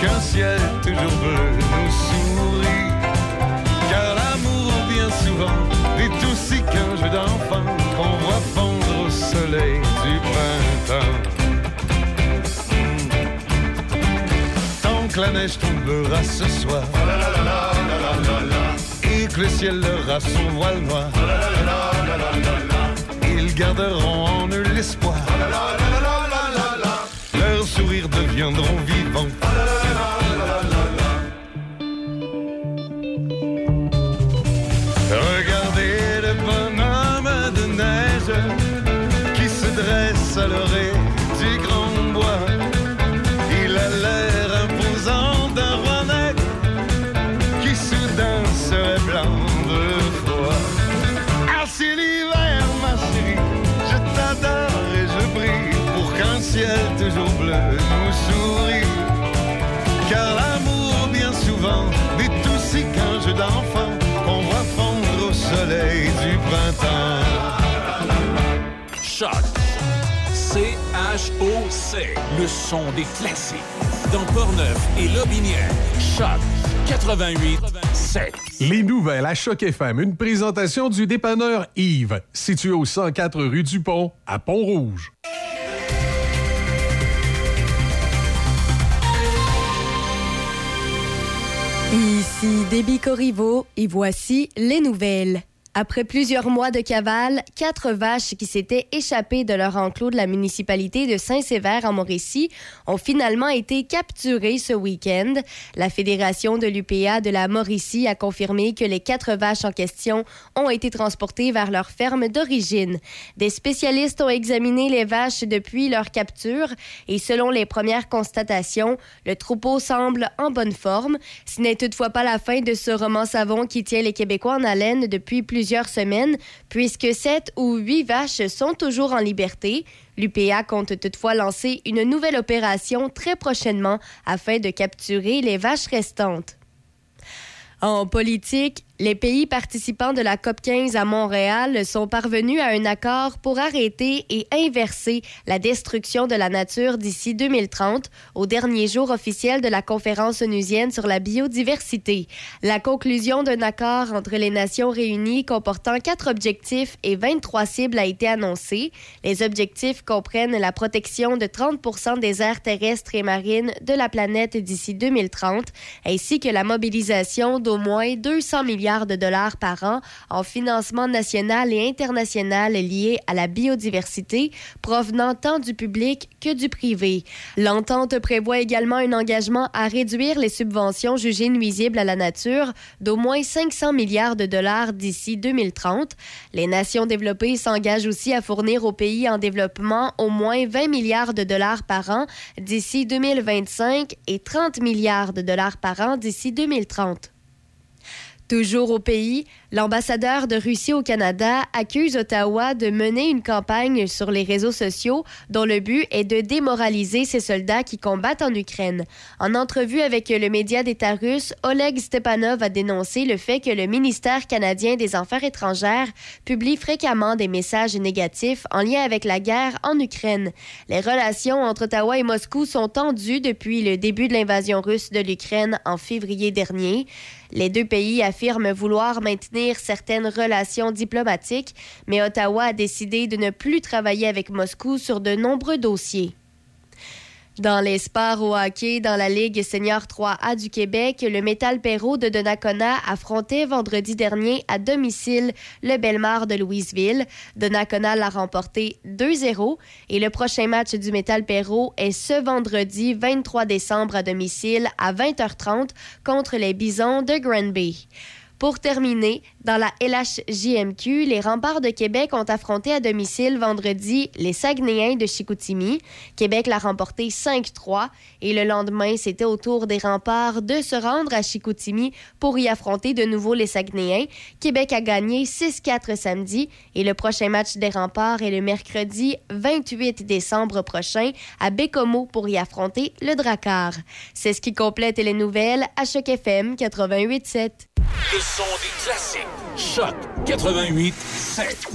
qu'un ciel toujours bleu nous sourit. Car l'amour, bien souvent, est aussi qu'un jeu d'enfant qu'on voit fondre au soleil du printemps. Tant que la neige tombera ce soir, et que le ciel leur a son voile noir, ils garderont en eux l'espoir. Leurs sourires deviendront vivants. L'orée du grand bois. Il a l'air imposant d'un roi qui soudain serait blanc de froid. Ah, c'est l'hiver, ma chérie, je t'adore et je prie pour qu'un ciel toujours bleu nous sourit. Car l'amour, bien souvent, n'est aussi qu'un jeu d'enfant qu'on voit fondre au soleil du printemps. Choc. C-H-O-C. Le son des classiques. Dans Portneuf et Lobinière. Choc 88 7. Les nouvelles à Choc FM, une présentation du dépanneur Yves, situé au 104 rue du Pont, à Pont-Rouge. Ici Déby Corriveau et voici les nouvelles. Après plusieurs mois de cavale, quatre vaches qui s'étaient échappées de leur enclos de la municipalité de Saint-Sévère en Mauricie ont finalement été capturées ce week-end. La Fédération de l'UPA de la Mauricie a confirmé que les quatre vaches en question ont été transportées vers leur ferme d'origine. Des spécialistes ont examiné les vaches depuis leur capture et selon les premières constatations, le troupeau semble en bonne forme. Ce n'est toutefois pas la fin de ce roman savon qui tient les Québécois en haleine depuis plusieurs semaines, puisque sept ou huit vaches sont toujours en liberté. L'UPA compte toutefois lancer une nouvelle opération très prochainement afin de capturer les vaches restantes. En politique, les pays participants de la COP 15 à Montréal sont parvenus à un accord pour arrêter et inverser la destruction de la nature d'ici 2030, au dernier jour officiel de la conférence onusienne sur la biodiversité. La conclusion d'un accord entre les Nations réunies comportant quatre objectifs et 23 cibles a été annoncée. Les objectifs comprennent la protection de 30% des aires terrestres et marines de la planète d'ici 2030, ainsi que la mobilisation d'au moins 200 milliards de dollars par an en financement national et international lié à la biodiversité, provenant tant du public que du privé. L'entente prévoit également un engagement à réduire les subventions jugées nuisibles à la nature d'au moins 500 milliards de dollars d'ici 2030. Les nations développées s'engagent aussi à fournir aux pays en développement au moins 20 milliards de dollars par an d'ici 2025 et 30 milliards de dollars par an d'ici 2030. Toujours au pays, l'ambassadeur de Russie au Canada accuse Ottawa de mener une campagne sur les réseaux sociaux dont le but est de démoraliser ses soldats qui combattent en Ukraine. En entrevue avec le média d'État russe, Oleg Stepanov a dénoncé le fait que le ministère canadien des Affaires étrangères publie fréquemment des messages négatifs en lien avec la guerre en Ukraine. Les relations entre Ottawa et Moscou sont tendues depuis le début de l'invasion russe de l'Ukraine en février dernier. Les deux pays affirment vouloir maintenir certaines relations diplomatiques, mais Ottawa a décidé de ne plus travailler avec Moscou sur de nombreux dossiers. Dans les sports au hockey, dans la Ligue senior 3A du Québec, le Métal Perrault de Donnacona affrontait vendredi dernier à domicile le Belmar de Louisville. Donnacona l'a remporté 2-0 et le prochain match du Métal Perrault est ce vendredi 23 décembre à domicile à 20h30 contre les Bisons de Granby. Pour terminer, dans la LHJMQ, les remparts de Québec ont affronté à domicile vendredi les Saguenayens de Chicoutimi. Québec l'a remporté 5-3 et le lendemain, c'était au tour des remparts de se rendre à Chicoutimi pour y affronter de nouveau les Saguenayens. Québec a gagné 6-4 samedi et le prochain match des remparts est le mercredi 28 décembre prochain à Bécomo pour y affronter le Drakkar. C'est ce qui complète les nouvelles à Choc FM 88.7 son des classiques. Choc 88 7.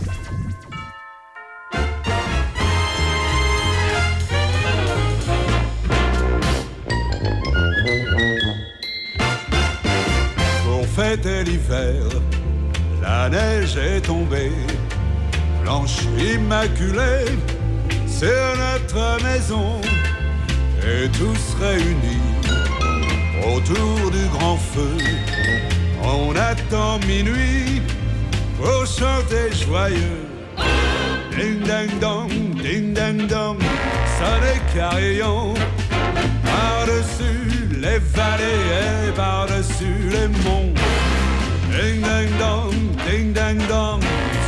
On fêtait l'hiver, la neige est tombée, blanche immaculée, c'est notre maison, et tous réunis autour du grand feu on attend minuit pour chanter joyeux. Ding ding dong, ding ding dong, sonne carillon. Par-dessus les vallées et par-dessus les monts. Ding ding dong, ding ding dong,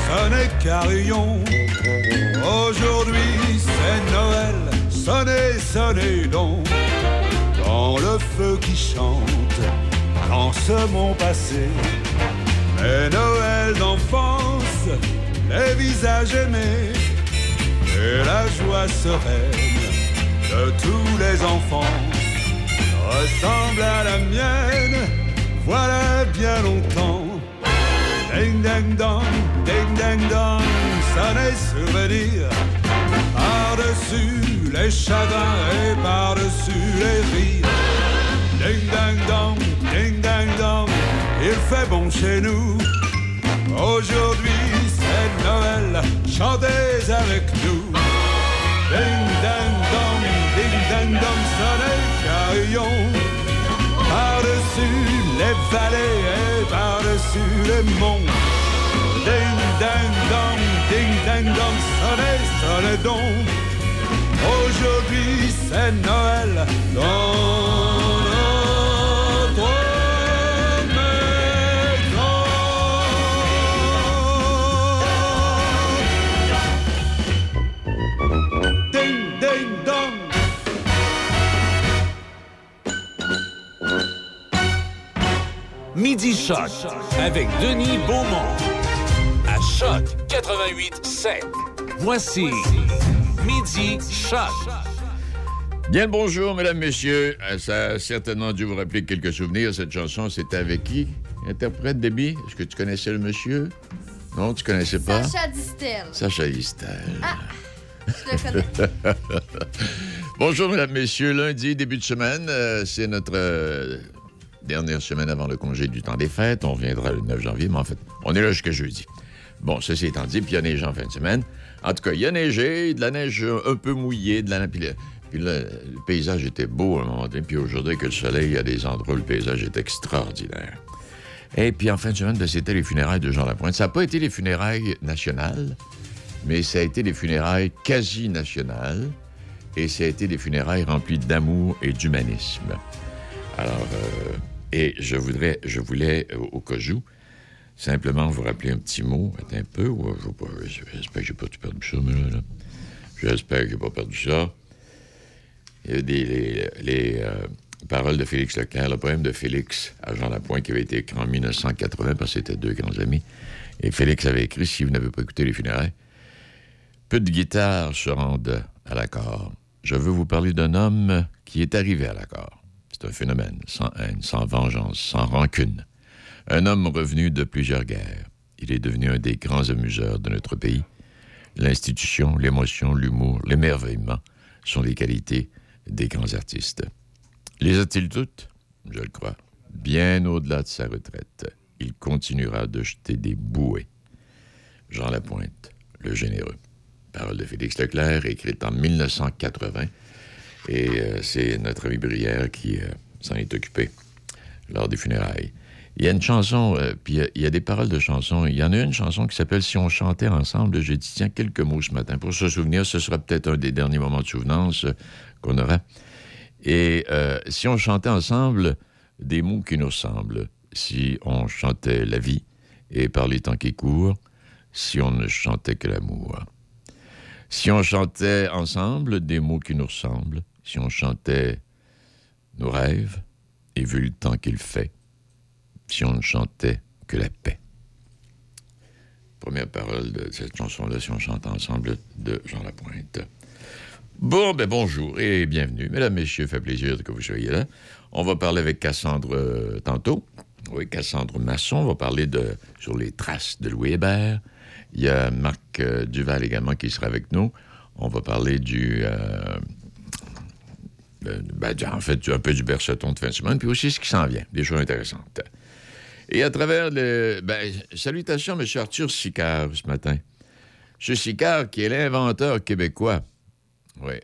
sonne carillon. Aujourd'hui c'est Noël, sonnez, sonnez donc. Dans le feu qui chante, dans ce mon passé. Mais Noël d'enfance, les visages aimés et la joie sereine de tous les enfants ressemble à la mienne. Voilà bien longtemps. Ding ding dong, ding ding dong, sonner souvenir. Par-dessus les chagrins et par-dessus les rires. Ding ding dong, ding ding dong, il fait bon chez nous. Aujourd'hui c'est Noël, chantez avec nous. Ding ding dong, ding ding dong, sonnez carillon. Par-dessus les vallées et par-dessus les monts. Ding ding dong, ding ding dong, sonnez, sonnez donc. Aujourd'hui c'est Noël dans Midi Choc avec Denis Beaumont. À Choc 88 7. Voici Midi Choc. Bien le bonjour, mesdames, messieurs. Euh, Ça a certainement dû vous rappeler quelques souvenirs. Cette chanson, c'était avec qui? Interprète, Debbie? Est-ce que tu connaissais le monsieur? Non, tu connaissais pas? Sacha Distel. Sacha Istel. Je le connais. Bonjour, mesdames, messieurs. Lundi, début de semaine, euh, c'est notre euh, dernière semaine avant le congé du temps des fêtes. On reviendra le 9 janvier, mais en fait, on est là jusqu'à jeudi. Bon, ceci étant dit, puis il y a neigé en fin de semaine. En tout cas, il y a neigé, de la neige un peu mouillée, de la... Puis, le, puis le- le paysage était beau à un moment donné. Puis aujourd'hui, que le soleil, il y a des endroits où le paysage est extraordinaire. Et puis en fin de semaine, ben, c'était les funérailles de Jean Lapointe. Ça n'a pas été les funérailles nationales, mais ça a été des funérailles quasi nationales. Et ça a été des funérailles remplies d'amour et d'humanisme. Alors, euh, et je voudrais, je voulais, euh, au cas où, simplement vous rappeler un petit mot. Un peu. J'espère que j'ai pas perdu ça, mais là, là. J'espère que j'ai pas perdu ça. Il y a des, les, les, euh, paroles de Félix Leclerc, le poème de Félix à Jean Lapointe qui avait été écrit en 1980 parce que c'était deux grands amis. Et Félix avait écrit, si vous n'avez pas écouté les funérailles, peu de guitares se rendent à l'accord. Je veux vous parler d'un homme qui est arrivé à l'accord. Un phénomène, sans haine, sans vengeance, sans rancune. Un homme revenu de plusieurs guerres. Il est devenu un des grands amuseurs de notre pays. L'institution, l'émotion, l'humour, l'émerveillement sont les qualités des grands artistes. Les a-t-il toutes? Je le crois. Bien au-delà de sa retraite, il continuera de jeter des bouées. Jean Lapointe, le généreux. Parole de Félix Leclerc, écrite en 1980. Et euh, c'est notre ami Brière qui euh, s'en est occupé lors des funérailles. Il y a une chanson, euh, puis il y a- des paroles de chansons. Il y en a une chanson qui s'appelle Si on chantait ensemble. J'ai dit, tiens, quelques mots ce matin. Pour se souvenir, ce sera peut-être un des derniers moments de souvenance qu'on aura. Et si on chantait ensemble des mots qui nous ressemblent, si on chantait la vie et par les temps qui courent, si on ne chantait que l'amour. Si on chantait ensemble des mots qui nous ressemblent, si on chantait nos rêves et vu le temps qu'il fait, si on ne chantait que la paix. Première parole de cette chanson-là, si on chante ensemble, de Jean Lapointe. Bon, ben bonjour et bienvenue. Mesdames, Messieurs, fait plaisir que vous soyez là. On va parler avec Cassandre euh, tantôt. Oui, Cassandre Masson. On va parler sur les traces de Louis Hébert. Il y a Marc euh, Duval également qui sera avec nous. On va parler du... euh, ben, en fait, un peu du berceton de fin de semaine, puis aussi ce qui s'en vient, des choses intéressantes. Et à travers le. Ben, salutations, M. Arthur Sicard, ce matin. M. Sicard, qui est l'inventeur québécois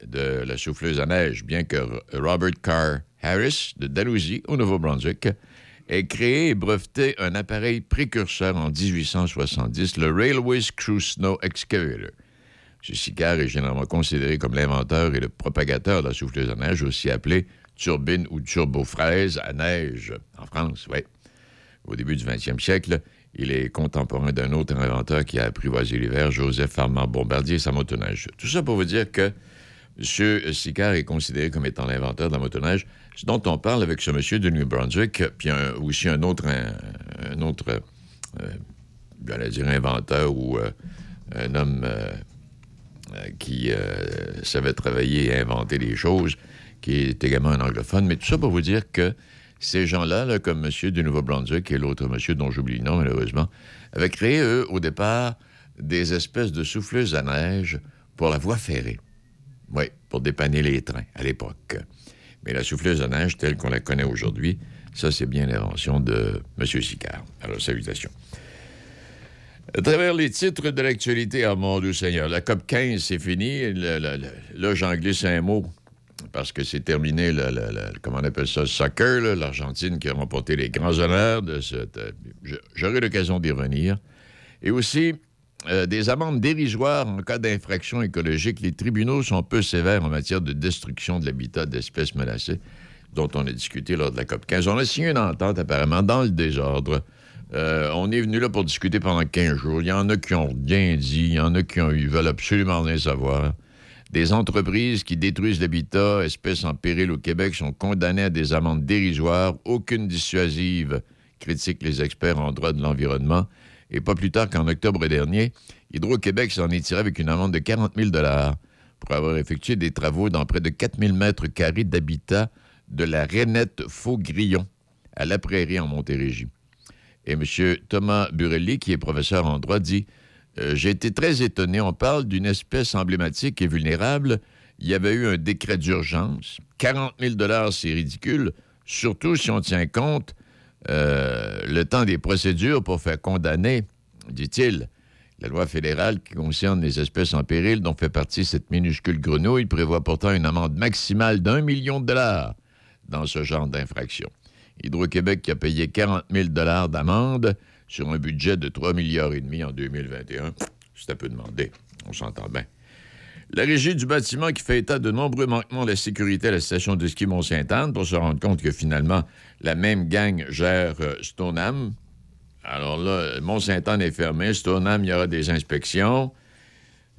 de la souffleuse à neige, bien que Robert Carr Harris, de Dalhousie, au Nouveau-Brunswick, ait créé et breveté un appareil précurseur en 1870, le Railway Screw Snow Excavator. M. Sicard est généralement considéré comme l'inventeur et le propagateur de la souffleuse à neige, aussi appelée turbine ou turbo-fraise à neige en France, oui. Au début du 20e siècle, il est contemporain d'un autre inventeur qui a apprivoisé l'hiver, Joseph Armand Bombardier et sa motoneige. Tout ça pour vous dire que M. Sicard est considéré comme étant l'inventeur de la motoneige, ce dont on parle avec ce monsieur de New Brunswick, puis aussi un autre, euh, dire inventeur ou euh, un homme euh, qui savait travailler et inventer des choses, qui est également un anglophone. Mais tout ça pour vous dire que ces gens-là, comme M. du Nouveau-Brunswick et l'autre monsieur dont j'oublie le nom, malheureusement, avaient créé, eux, au départ, des espèces de souffleuses à neige pour la voie ferrée. Oui, pour dépanner les trains à l'époque. Mais la souffleuse à neige telle qu'on la connaît aujourd'hui, ça, c'est bien l'invention de M. Sicard. Alors, salutations. À travers les titres de l'actualité, à mon Dieu Seigneur, la COP 15, c'est fini. là, j'en glisse un mot parce que c'est terminé, le, comment on appelle ça, soccer, l'Argentine qui a remporté les grands honneurs de cette... Euh, j'aurai l'occasion d'y revenir. Et aussi, euh, des amendes dérisoires en cas d'infraction écologique. Les tribunaux sont peu sévères en matière de destruction de l'habitat d'espèces menacées, dont on a discuté lors de la COP 15. On a signé une entente, apparemment, dans le désordre. Euh, on est venu là pour discuter pendant 15 jours. Il y en a qui ont rien dit, il y en a qui ont, veulent absolument rien savoir. Des entreprises qui détruisent l'habitat, espèces en péril au Québec, sont condamnées à des amendes dérisoires, aucune dissuasive, critiquent les experts en droit de l'environnement. Et pas plus tard qu'en octobre dernier, Hydro-Québec s'en est tiré avec une amende de 40 000 pour avoir effectué des travaux dans près de 4 000 mètres carrés d'habitat de la Rainette Faux-Grillon à La Prairie en Montérégie. Et M. Thomas Burelli, qui est professeur en droit, dit euh, j'ai été très étonné. On parle d'une espèce emblématique et vulnérable. Il y avait eu un décret d'urgence. 40 000 c'est ridicule, surtout si on tient compte euh, le temps des procédures pour faire condamner, dit-il. La loi fédérale qui concerne les espèces en péril, dont fait partie cette minuscule grenouille, prévoit pourtant une amende maximale d'un million de dollars dans ce genre d'infraction. Hydro-Québec qui a payé 40 000 dollars d'amende sur un budget de 3 milliards en 2021. C'est un peu demandé, on s'entend bien. La régie du bâtiment qui fait état de nombreux manquements de la sécurité à la station de ski Mont-Sainte-Anne pour se rendre compte que finalement, la même gang gère euh, Stoneham. Alors là, Mont-Sainte-Anne est fermé. Stoneham, il y aura des inspections.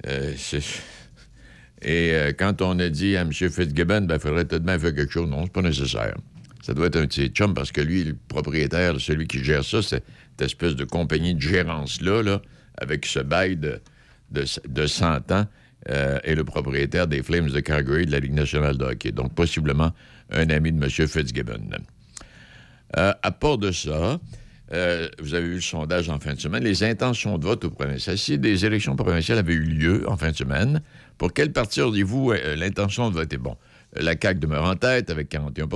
Euh, et euh, quand on a dit à M. Fitzgibbon, ben, il faudrait de même faire quelque chose, non, c'est pas nécessaire. Ça doit être un petit chum parce que lui, le propriétaire, celui qui gère ça, c'est cette espèce de compagnie de gérance-là, là, avec ce bail de, de, 100 ans, euh, est le propriétaire des Flames de Calgary de la Ligue nationale de hockey. Donc, possiblement un ami de M. Fitzgibbon. Euh, à part de ça, euh, vous avez vu le sondage en fin de semaine, les intentions de vote au provincial. Si des élections provinciales avaient eu lieu en fin de semaine, pour quel parti auriez-vous l'intention de voter? Bon, la CAQ demeure en tête avec 41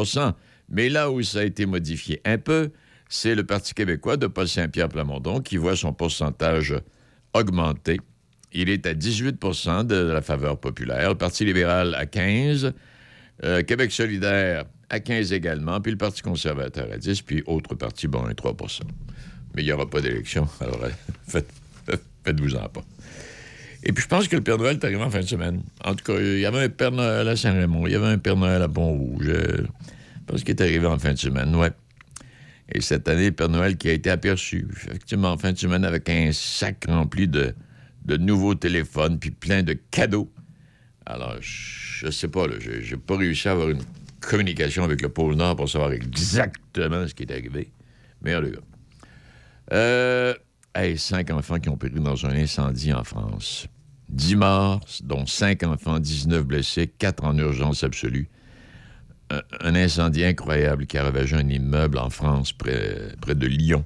mais là où ça a été modifié un peu, c'est le Parti québécois de Paul Saint-Pierre Plamondon qui voit son pourcentage augmenter. Il est à 18% de la faveur populaire. Le Parti libéral à 15 euh, Québec solidaire à 15 également, puis le Parti conservateur à 10, puis autres partis, bon, un 3% Mais il n'y aura pas d'élection, alors euh, faites, faites-vous-en pas. Et puis je pense que le Père Noël est arrivé en fin de semaine. En tout cas, il y avait un Père Noël à Saint-Raymond, il y avait un Père Noël à Pont-Rouge. Je pense qu'il est arrivé en fin de semaine, ouais. Et cette année, Père Noël qui a été aperçu, effectivement, en fin de semaine, avec un sac rempli de, de nouveaux téléphones, puis plein de cadeaux. Alors, je sais pas, là, j'ai pas réussi à avoir une communication avec le pôle Nord pour savoir exactement ce qui est arrivé. Mais les gars. Euh, cinq enfants qui ont péri dans un incendie en France. Dix morts, dont cinq enfants, 19 blessés, quatre en urgence absolue un, incendie incroyable qui a ravagé un immeuble en France près, de Lyon.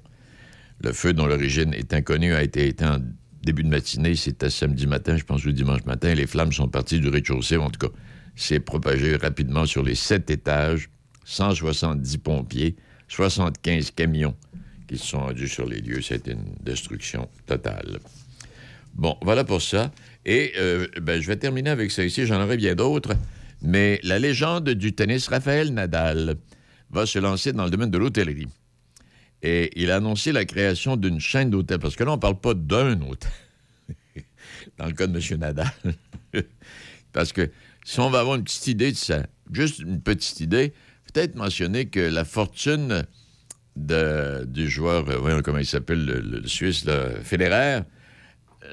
Le feu, dont l'origine est inconnue, a été éteint en début de matinée. C'était samedi matin, je pense, ou dimanche matin. Les flammes sont parties du rez-de-chaussée. En tout cas, c'est propagé rapidement sur les sept étages. 170 pompiers, 75 camions qui se sont rendus sur les lieux. C'était une destruction totale. Bon, voilà pour ça. Et euh, ben, je vais terminer avec ça ici. J'en aurai bien d'autres. Mais la légende du tennis Raphaël Nadal va se lancer dans le domaine de l'hôtellerie. Et il a annoncé la création d'une chaîne d'hôtels. Parce que là, on ne parle pas d'un hôtel. dans le cas de M. Nadal. parce que si on va avoir une petite idée de ça, juste une petite idée, peut-être mentionner que la fortune du joueur, euh, voyons comment il s'appelle, le, le Suisse, là, Federer,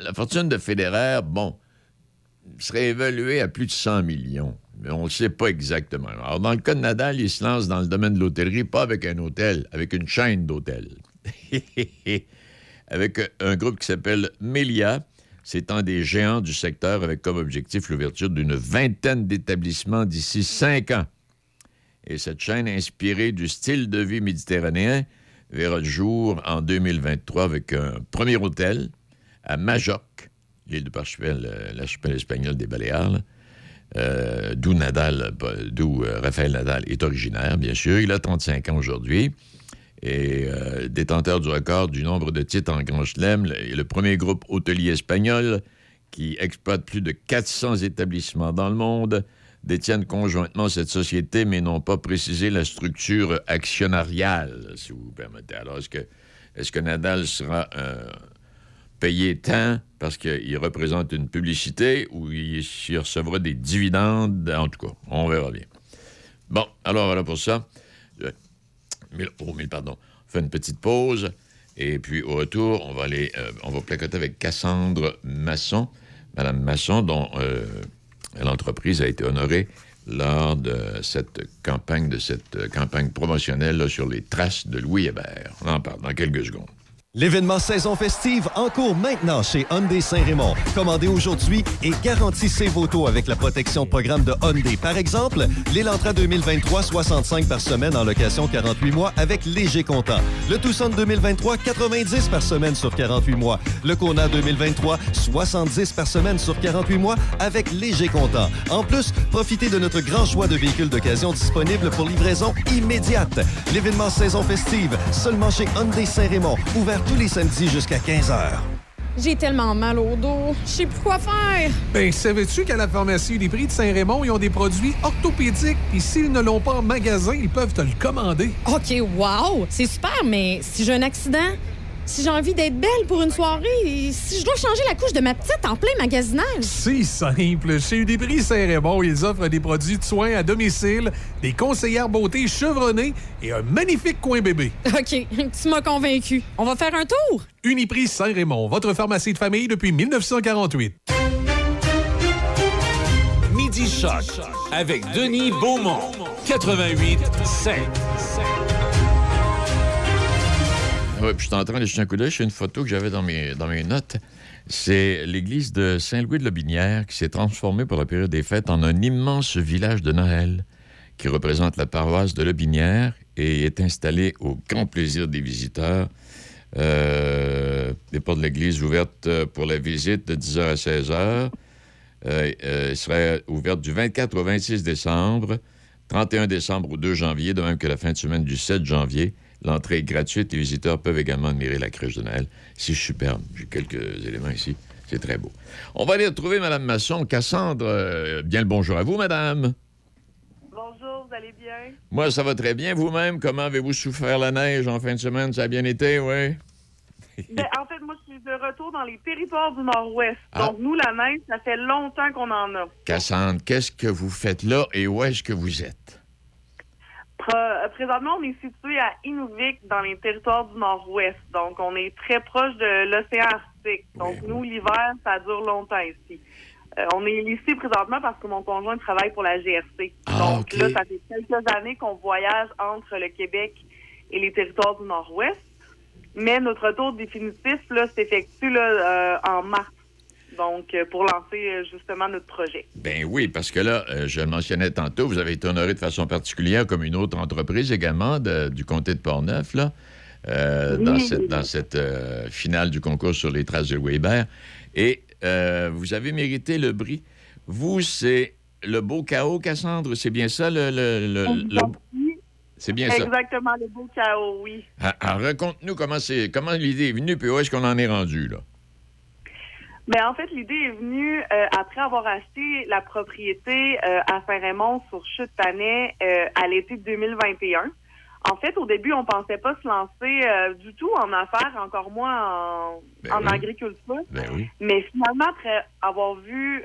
la fortune de Federer, bon, serait évaluée à plus de 100 millions. Mais on ne sait pas exactement. Alors, dans le cas de Nadal, il se lance dans le domaine de l'hôtellerie, pas avec un hôtel, avec une chaîne d'hôtels. avec un groupe qui s'appelle Melia. C'est un des géants du secteur avec comme objectif l'ouverture d'une vingtaine d'établissements d'ici cinq ans. Et cette chaîne inspirée du style de vie méditerranéen verra le jour en 2023 avec un premier hôtel à Majorque, l'île de Parchevel, euh, l'archipel espagnol des Baléares, euh, d'où Nadal, d'où euh, Raphaël Nadal est originaire, bien sûr. Il a 35 ans aujourd'hui et euh, détenteur du record du nombre de titres en Grand Chelem, le, le premier groupe hôtelier espagnol qui exploite plus de 400 établissements dans le monde, détiennent conjointement cette société, mais n'ont pas précisé la structure actionnariale, si vous permettez. Alors, est-ce que, Nadal sera euh, payé tant parce qu'il représente une publicité ou il, recevra des dividendes? En tout cas, on verra bien. Bon, alors voilà pour ça. Euh, mille- oh, mille pardon. On fait une petite pause. Et puis, au retour, on va aller, euh, placoter avec Cassandre Masson, Madame Masson, dont euh, l'entreprise a été honorée lors de cette campagne, de cette campagne promotionnelle sur les traces de Louis Hébert. On en parle dans quelques secondes. L'événement saison festive en cours maintenant chez Hyundai Saint-Raymond. Commandez aujourd'hui et garantissez vos taux avec la protection programme de Hyundai. Par exemple, l'Elantra 2023, 65 par semaine en location 48 mois avec léger comptant. Le Tucson 2023, 90 par semaine sur 48 mois. Le Kona 2023, 70 par semaine sur 48 mois avec léger comptant. En plus, profitez de notre grand choix de véhicules d'occasion disponibles pour livraison immédiate. L'événement saison festive, seulement chez Hyundai Saint-Raymond, ouvert tous les samedis jusqu'à 15h. J'ai tellement mal au dos. Je sais plus quoi faire. Ben, savais-tu qu'à la pharmacie des prix de Saint-Raymond, ils ont des produits orthopédiques, puis s'ils ne l'ont pas en magasin, ils peuvent te le commander. OK, wow! C'est super, mais si j'ai un accident, si j'ai envie d'être belle pour une soirée, si je dois changer la couche de ma petite en plein magasinage. C'est simple. Chez Uniprix Saint-Raymond, ils offrent des produits de soins à domicile, des conseillères beauté chevronnées et un magnifique coin bébé. OK, tu m'as convaincu. On va faire un tour? Uniprix Saint-Raymond, votre pharmacie de famille depuis 1948. Midi Choc avec Denis Beaumont. 88 5. Je suis en train de jeter un coup d'œil une photo que j'avais dans mes, notes. C'est l'église de Saint-Louis-de-Lobinière qui s'est transformée pour la période des fêtes en un immense village de Noël qui représente la paroisse de Lobinière et est installée au grand plaisir des visiteurs. Euh, les portes de l'église ouvertes pour la visite de 10h à 16h. Euh, euh, elle serait ouverte du 24 au 26 décembre, 31 décembre au 2 janvier, de même que la fin de semaine du 7 janvier. L'entrée est gratuite. Les visiteurs peuvent également admirer la crèche de Noël. C'est superbe. J'ai quelques éléments ici. C'est très beau. On va aller retrouver Mme Masson. Cassandre, euh, bien le bonjour à vous, Madame. Bonjour, vous allez bien? Moi, ça va très bien. Vous-même, comment avez-vous souffert la neige en fin de semaine? Ça a bien été, oui? Ben, en fait, suis de retour dans les territoires du Nord-Ouest. Ah. Donc, nous, la neige, ça fait longtemps qu'on en a. Cassandre, qu'est-ce que vous faites là et où est-ce que vous êtes? Euh, présentement, on est situé à Inuvik, dans les territoires du Nord-Ouest. Donc, on est très proche de l'océan Arctique. Donc, nous, l'hiver, ça dure longtemps ici. Euh, on est ici présentement parce que mon conjoint travaille pour la GRC. Ah, Donc, là, ça fait quelques années qu'on voyage entre le Québec et les territoires du Nord-Ouest. Mais notre retour définitif s'effectue euh, en mars. Donc, euh, pour lancer euh, justement notre projet. Ben oui, parce que là, je le mentionnais tantôt, vous avez été honoré de façon particulière comme une autre entreprise également de- du comté de Portneuf, là, euh, dans cette, dans cette euh, finale du concours sur les traces de Hébert. Et euh, vous avez mérité le prix. Vous, c'est le beau chaos, Cassandre, c'est bien ça, le... le- le- le-. C'est bien ça. Exactement, le beau chaos, oui. Ah, ah, Raconte-nous comment, c'est, comment l'idée est venue, puis où est-ce qu'on en est rendu, là? Ben, en fait, l'idée est venue euh, après avoir acheté la propriété euh, à Saint-Raymond sur Chute-Panay euh, à l'été 2021. En fait, au début, on pensait pas se lancer du tout en affaires, encore moins en, Ben en oui. agriculture. Ben oui. Mais finalement, après avoir vu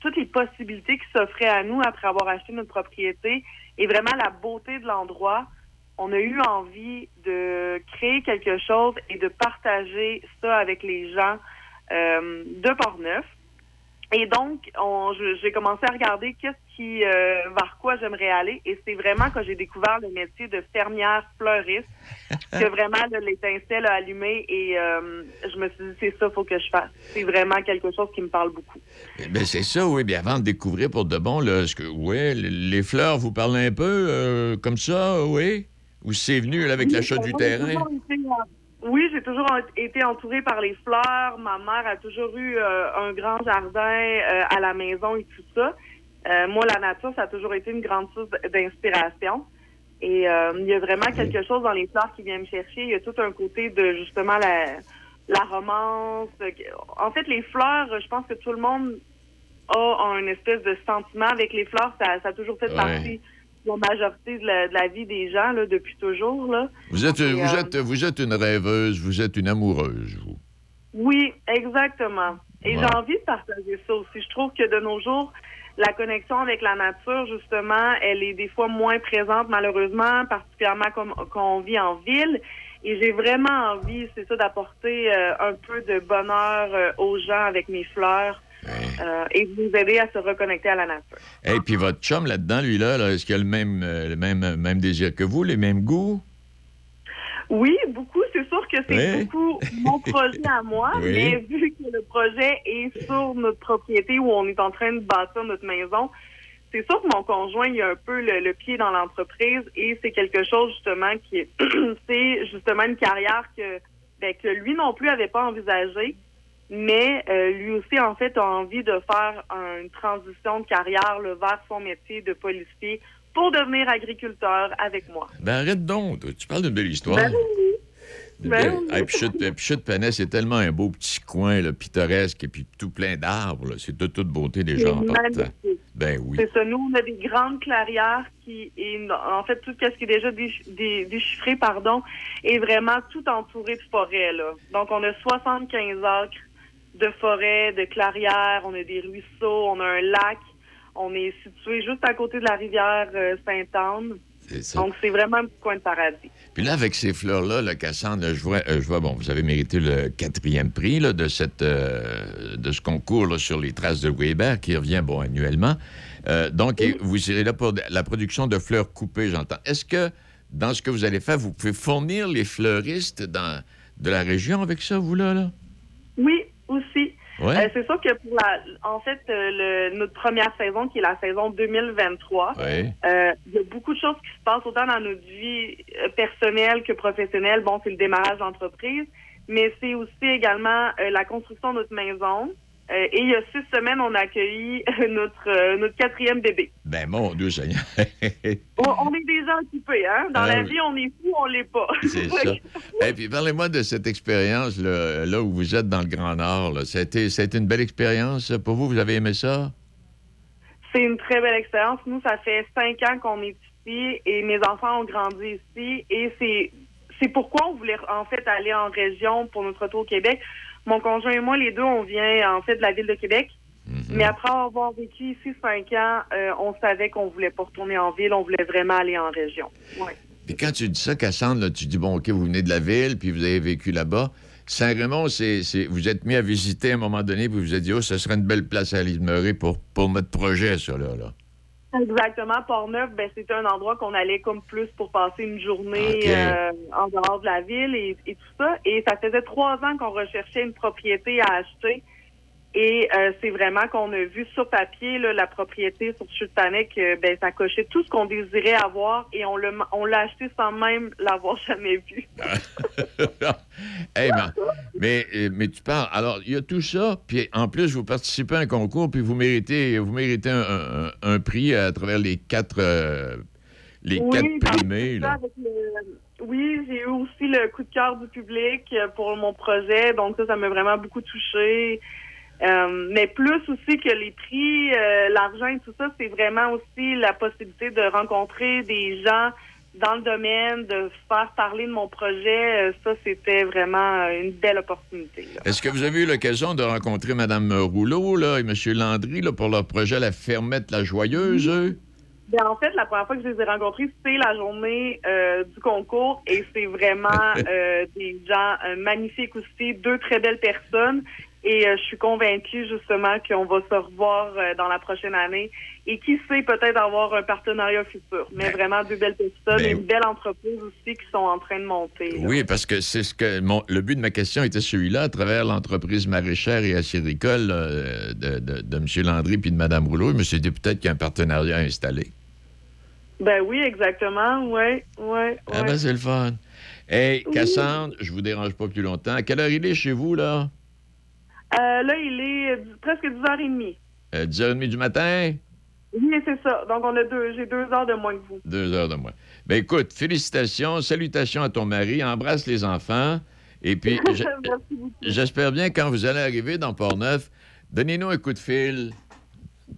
toutes les possibilités qui s'offraient à nous après avoir acheté notre propriété et vraiment la beauté de l'endroit, on a eu envie de créer quelque chose et de partager ça avec les gens euh, de Portneuf. Et donc, j'ai commencé à regarder qu'est-ce qui, euh, vers quoi j'aimerais aller. Et c'est vraiment quand j'ai découvert le métier de fermière fleuriste que vraiment l'étincelle a allumé et euh, je me suis dit, c'est ça, faut que je fasse. C'est vraiment quelque chose qui me parle beaucoup. Ben, c'est ça, oui. Bien, avant de découvrir pour de bon, là, ce que, ouais, les- fleurs vous parlent un peu euh, comme ça, oui? Ou c'est venu là, avec l'achat du terrain? Oui, j'ai toujours été entourée par les fleurs. Ma mère a toujours eu euh, un grand jardin euh, à la maison et tout ça. Euh, moi, la nature, ça a toujours été une grande source d'inspiration. Et euh, il y a vraiment quelque chose dans les fleurs qui vient me chercher. Il y a tout un côté de justement la, la romance. En fait, les fleurs, je pense que tout le monde a un espèce de sentiment avec les fleurs. Ça, ça a toujours fait Ouais. partie la majorité de la, de la vie des gens là, depuis toujours. Là. Vous êtes, Et, vous, euh, êtes, vous êtes une rêveuse, vous êtes une amoureuse, vous. Oui, exactement. Et j'ai envie de partager ça aussi. Je trouve que de nos jours, la connexion avec la nature, justement, elle est des fois moins présente, malheureusement, particulièrement comme quand on vit en ville. Et j'ai vraiment envie, c'est ça, d'apporter euh, un peu de bonheur euh, aux gens avec mes fleurs euh, et vous aider à se reconnecter à la nature. Et puis votre chum là-dedans, lui là, là, est-ce qu'il a le même, euh, le même, même désir que vous, les mêmes goûts? Oui, beaucoup. C'est sûr que c'est Oui. beaucoup mon projet à moi, Oui. mais vu que le projet est sur notre propriété où on est en train de bâtir notre maison, c'est sûr que mon conjoint il a un peu le, le pied dans l'entreprise et c'est quelque chose justement qui est c'est justement une carrière que ben, que lui non plus avait pas envisagé, mais euh, lui aussi en fait a envie de faire une transition de carrière là, vers son métier de policier pour devenir agriculteur avec moi. Ben arrête donc, tu parles d'une belle histoire. Ben oui. Ben oui. Hey, c'est tellement un beau petit coin là, pittoresque et puis tout plein d'arbres. C'est de toute beauté partant. magnifique. Ben oui. C'est ça. Nous, on a des grandes clairières qui, et en fait, tout ce qui est déjà déch- dé- déchiffré, pardon, est vraiment tout entouré de forêts, là. Donc, on a 75 acres de forêts, de clairières, on a des ruisseaux, on a un lac. On est situé juste à côté de la rivière euh, Sainte-Anne. C'est ça. Donc, c'est vraiment un petit coin de paradis. Puis là, avec ces fleurs-là, là, Cassandre, là, je vois, euh, je vois, bon, vous avez mérité le quatrième prix là, de, cette, euh, de ce concours là, sur les traces de Weber qui revient, bon, annuellement. Euh, donc, vous serez là pour la production de fleurs coupées, j'entends. Est-ce que, dans ce que vous allez faire, vous pouvez fournir les fleuristes dans, de la région avec ça, vous, là? là? Oui, aussi. Ouais. Euh, c'est sûr que pour la, en fait, euh, le- notre première saison, qui est la saison 2023, Oui. euh, il y a beaucoup de choses qui se passent autant dans notre vie personnelle que professionnelle. Bon, c'est le démarrage d'entreprise, mais c'est aussi également la construction de notre maison. Euh, et il y a six semaines, on a accueilli notre, euh, notre quatrième bébé. Ben, mon Dieu Seigneur. On, on est déjà occupés, hein? Dans Ah la oui. vie, on est fou, on l'est pas. C'est ça. Et puis, parlez-moi de cette expérience là, là où vous êtes dans le Grand Nord. Été une belle expérience pour vous? Vous avez aimé ça? C'est une très belle expérience. Nous, ça fait cinq ans qu'on est ici et mes enfants ont grandi ici. Et c'est c'est pourquoi on voulait en fait aller en région pour notre retour au Québec. Mon conjoint et moi, les deux, on vient en fait de la ville de Québec. Mais après avoir vécu ici cinq ans, euh, on savait qu'on voulait pas retourner en ville, on voulait vraiment aller en région. Ouais. Puis quand tu dis ça, Cassandre, là, tu dis, bon, OK, vous venez de la ville, puis vous avez vécu là-bas. Saint-Raymond, c'est, c'est- vous êtes mis à visiter à un moment donné, puis vous vous êtes dit, oh, ce serait une belle place à aller demeurer pour, pour notre projet, ça, là. là. Exactement. Port-Neuf, ben, c'était un endroit qu'on allait comme plus pour passer une journée euh, en dehors de la ville et, et tout ça. Et ça faisait trois ans qu'on recherchait une propriété à acheter. Et euh, c'est vraiment qu'on a vu sur papier là, la propriété sur Chute-Panay que ben, ça cochait tout ce qu'on désirait avoir et on l'a on l'a acheté sans même l'avoir jamais vu. Hey, mais, mais, euh, mais tu parles. Alors, il y a tout ça, puis en plus, vous participez à un concours, puis vous méritez, vous méritez un, un- un prix à travers les quatre, euh, les Oui, quatre primés. Là. le- Oui, j'ai eu aussi le coup de cœur du public euh, pour mon projet, donc ça, ça m'a vraiment beaucoup touché. Euh, mais plus aussi que les prix, euh, l'argent et tout ça, c'est vraiment aussi la possibilité de rencontrer des gens dans le domaine, de faire parler de mon projet. Euh, Ça, c'était vraiment une belle opportunité. Est-ce que vous avez eu l'occasion de rencontrer Mme Rouleau là, et M. Landry là, pour leur projet La Fermette la Joyeuse? Ben, en fait, la première fois que je les ai rencontrés, c'est la journée euh, du concours et c'est vraiment euh, des gens euh, magnifiques aussi, deux très belles personnes. Et euh, je suis convaincue justement qu'on va se revoir euh, dans la prochaine année et qui sait peut-être avoir un partenariat futur. Mais vraiment deux belles personnes ben- et une belle entreprise aussi qui sont en train de monter. là. Oui, parce que c'est ce que mon- le but de ma question était celui-là, à travers l'entreprise maraîchère et acéricole euh, de, de, de M. Landry puis de Mme Rouleau. Je me suis dit peut-être qu'il y a un partenariat installé. Ben oui, exactement. Ouais, ouais, Ah ben, c'est le fun. Hey, Cassandre, je vous dérange pas plus longtemps. À quelle heure il est chez vous, là? Euh, là, il est presque 10h30. Euh, 10h30 du matin? Oui, c'est ça. Donc, on a deux, j'ai deux heures de moins que vous. Deux heures de moins. Ben écoute, félicitations, salutations à ton mari, embrasse les enfants. Et puis, je- Merci beaucoup. j'espère bien quand vous allez arriver dans Port-Neuf, donnez-nous un coup de fil.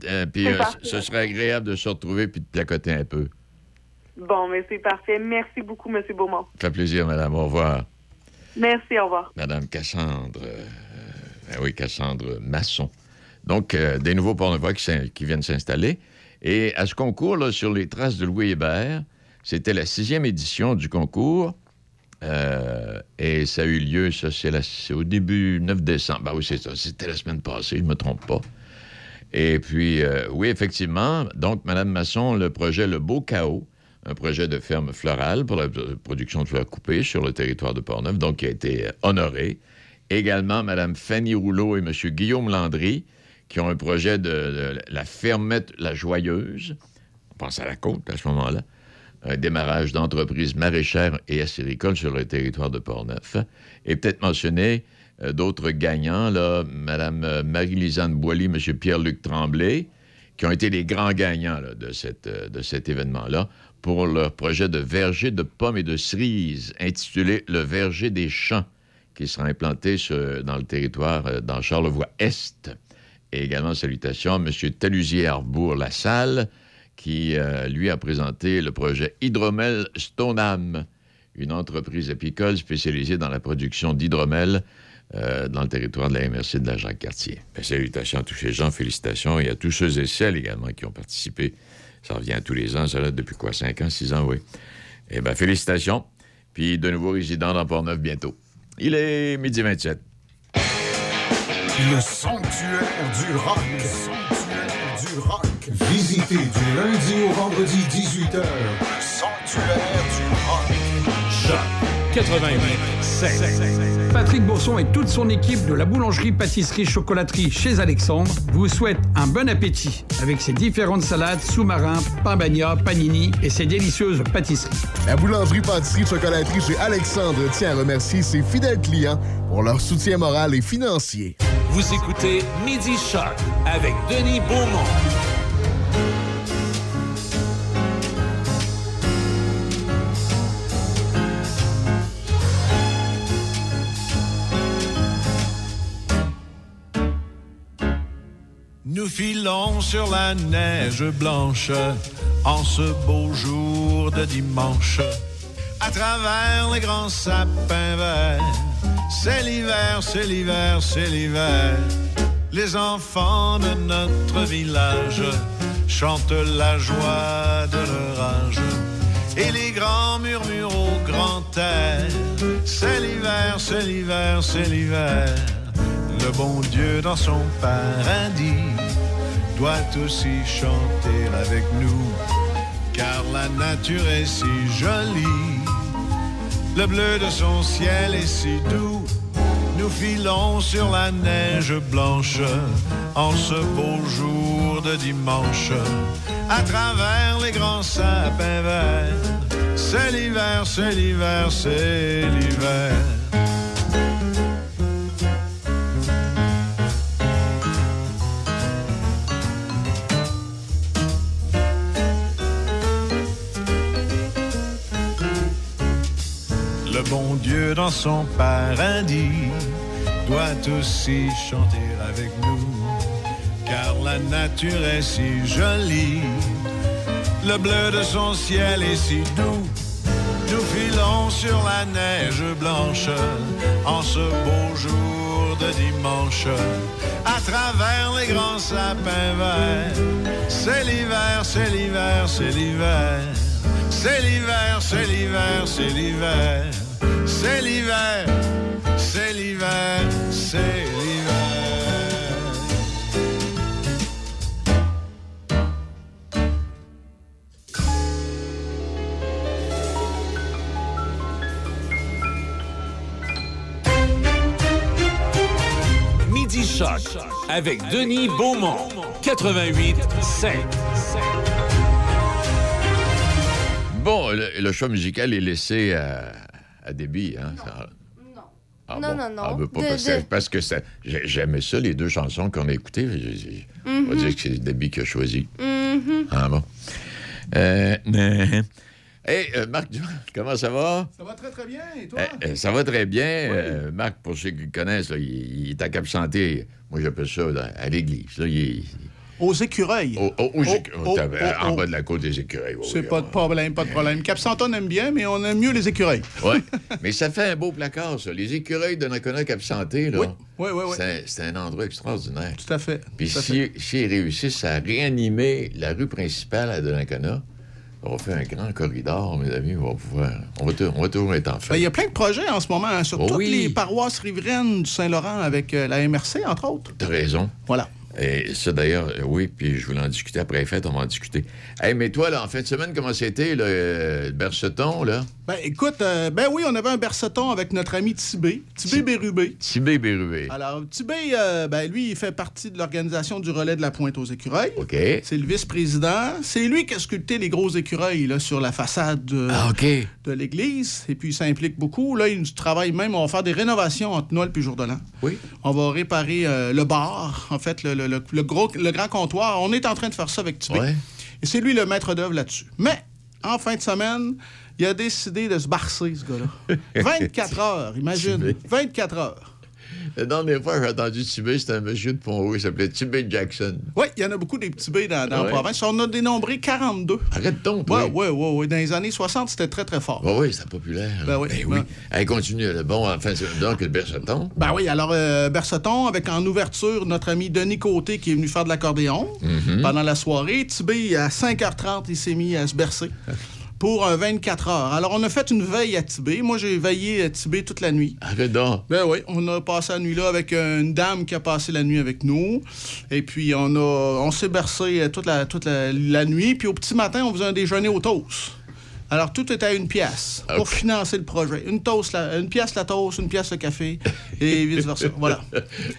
Euh, puis euh, ce serait agréable de se retrouver puis de placoter un peu. Bon, mais c'est parfait. Merci beaucoup, M. Beaumont. Ça fait plaisir, madame. Au revoir. Merci, au revoir. Madame Cassandre. Ben oui, Cassandre Masson. Donc, euh, des nouveaux pornevois qui, qui viennent s'installer. Et à ce concours, là, sur les traces de Louis Hébert, c'était la sixième édition du concours. Euh, et ça a eu lieu, ça, c'est, au début 9 décembre. Ben oui, c'est ça. C'était la semaine passée, je ne me trompe pas. Et puis, euh, oui, effectivement, donc, Madame Masson, le projet Le Beau Chaos, un projet de ferme florale pour la production de fleurs coupées sur le territoire de Portneuf, donc qui a été honoré. Également, Mme Fanny Rouleau et M. Guillaume Landry, qui ont un projet de, la fermette La Joyeuse. On pense à la côte à ce moment-là. Un démarrage d'entreprises maraîchères et acéricoles sur le territoire de Portneuf. Et peut-être mentionner euh, d'autres gagnants, Mme euh, Marie-Lisanne Boilly, M. Pierre-Luc Tremblay, qui ont été les grands gagnants de, euh, de cet événement-là pour leur projet de verger de pommes et de cerises intitulé Le verger des champs, qui sera implanté dans le territoire, euh, dans Charlevoix-Est. Et également, salutations à M. Talusier-Arbour-Lassalle, qui, euh, lui, a présenté le projet Hydromel Stoneham, une entreprise apicole spécialisée dans la production d'hydromel euh, dans le territoire de la MRC de la Jacques-Cartier. Ben, salutations à tous ces gens, félicitations, et à tous ceux et celles également qui ont participé. Ça revient tous les ans, ça là, depuis quoi, 5 ans, 6 ans, oui. Eh bien, félicitations. Puis de nouveaux résidents dans Port-Neuf bientôt. Il est midi 27. Le sanctuaire du rock. Le sanctuaire du rock. Visitez du lundi au vendredi 18h. Le sanctuaire du rock. Choc 88 Patrick Bourson et toute son équipe de la boulangerie, pâtisserie, chocolaterie chez Alexandre vous souhaitent un bon appétit avec ses différentes salades, sous-marins, pain bagna, panini et ses délicieuses pâtisseries. La boulangerie, pâtisserie, chocolaterie chez Alexandre tient à remercier ses fidèles clients pour leur soutien moral et financier. Vous écoutez Midi Choc avec Denis Beaumont. Sur la neige blanche en ce beau jour de dimanche. À travers les grands sapins verts, c'est l'hiver, c'est l'hiver, c'est l'hiver. Les enfants de notre village chantent la joie de leur âge. Et les grands murmurent au grand air, c'est l'hiver, c'est l'hiver, c'est l'hiver. Le bon Dieu dans son paradis doit aussi chanter avec nous, car la nature est si jolie, le bleu de son ciel est si doux. Nous filons sur la neige blanche en ce beau jour de dimanche, à travers les grands sapins verts. C'est l'hiver, c'est l'hiver, c'est l'hiver. Le bon Dieu dans son paradis doit aussi chanter avec nous, car la nature est si jolie. Le bleu de son ciel est si doux. Nous filons sur la neige blanche en ce beau jour de dimanche. À travers les grands sapins verts, c'est l'hiver, c'est l'hiver, c'est l'hiver. C'est l'hiver, c'est l'hiver, c'est l'hiver. C'est l'hiver, c'est l'hiver, c'est l'hiver. Midi Choc avec Denis Beaumont. 88 5. Bon, le, le choix musical est laissé à, à Déby, hein? ça- Ah Non, bon? non, non. Ah, ben, pas De- parce, que- de- parce que ça- j'ai- j'aimais ça, les deux chansons qu'on a écoutées. J'ai- On va Mhm. dire que c'est Déby qui a choisi. Ah bon. Euh, mais... Hey, euh, Marc, comment ça va? Ça va très, très bien. Et toi? Euh, euh, ça va très bien. Euh, Marc, pour ceux qui le connaissent, là, il, il est à Cap Santé. Moi, j'appelle ça là, à l'église. là, il est- Aux écureuils. Aux en bas de la côte des écureuils. oui, C'est oui, pas de problème, pas de problème. Cap Santon aime bien, mais on aime mieux les écureuils. Oui, mais ça fait un beau placard, ça. Les écureuils de Nakona Cap Santé, là. Oui, oui, oui, oui. C'est un- endroit extraordinaire. Tout à fait. Puis à si, si réussissent à réanimer la rue principale à Donnacona, on va faire un grand corridor, mes amis. On va pouvoir. On va, on va toujours être en Ben, fait. Il y a plein de projets en ce moment hein, sur Oh toutes oui. les paroisses riveraines du Saint-Laurent avec euh, la MRC, entre autres. T'as raison. Voilà. Et ça, d'ailleurs, euh, oui, puis je voulais en discuter après les fêtes, on va en discuter. Hey, mais toi, là, en fin de semaine, comment c'était, là, euh, le Berceton, là? Ben écoute, euh, ben oui, on avait un berceton avec notre ami Tibé, Tibé Bérubé. Tibé Bérubé. Alors, Tibé, euh, ben lui, il fait partie de l'organisation du relais de la Pointe aux écureuils. OK. C'est le vice-président. C'est lui qui a sculpté les gros écureuils là, sur la façade de, Ah, de l'église. Et puis, il s'implique beaucoup. Là, il travaille même. On va faire des rénovations entre Noël et Jour de l'An. Oui. On va réparer le bar, en fait, le, le- le- le gros, le grand comptoir. On est en train de faire ça avec. Ouais. Et c'est lui le maître d'œuvre là-dessus. Mais, en fin de semaine, il a décidé de se barcer, ce gars-là. 24 heures, imagine. Tibé. 24 heures. La dernière fois, j'ai entendu Tibé, c'était un monsieur de Pont-Rouge, il s'appelait Tibé Jackson. Oui, il y en a beaucoup des petits dans, dans Ouais. la province. On a dénombré 42. Arrête donc, Oui, oui, oui. Dans les années 60, c'était très, très fort. Oui, oui, c'était populaire. Ben oui. oui. Allez, continue. là. Bon, enfin, c'est donc le Berceton. Ben oui, alors euh, Berceton, avec en ouverture notre ami Denis Côté qui est venu faire de l'accordéon Mhm. pendant la soirée. Tibé, à 5h30, il s'est mis à se bercer pour un 24 heures. Alors, on a fait une veille à Tibé. Moi, j'ai veillé à Tibé toute la nuit. Arrête donc. Ben oui, on a passé la nuit là avec une dame qui a passé la nuit avec nous. Et puis, on, a, on s'est bercé euh, toute, la, toute la, la nuit. Puis, au petit matin, on faisait un déjeuner au toast. Alors, tout était à une pièce pour financer le projet. Une, toast, la- une pièce la toast, une pièce le café et vice-versa. voilà.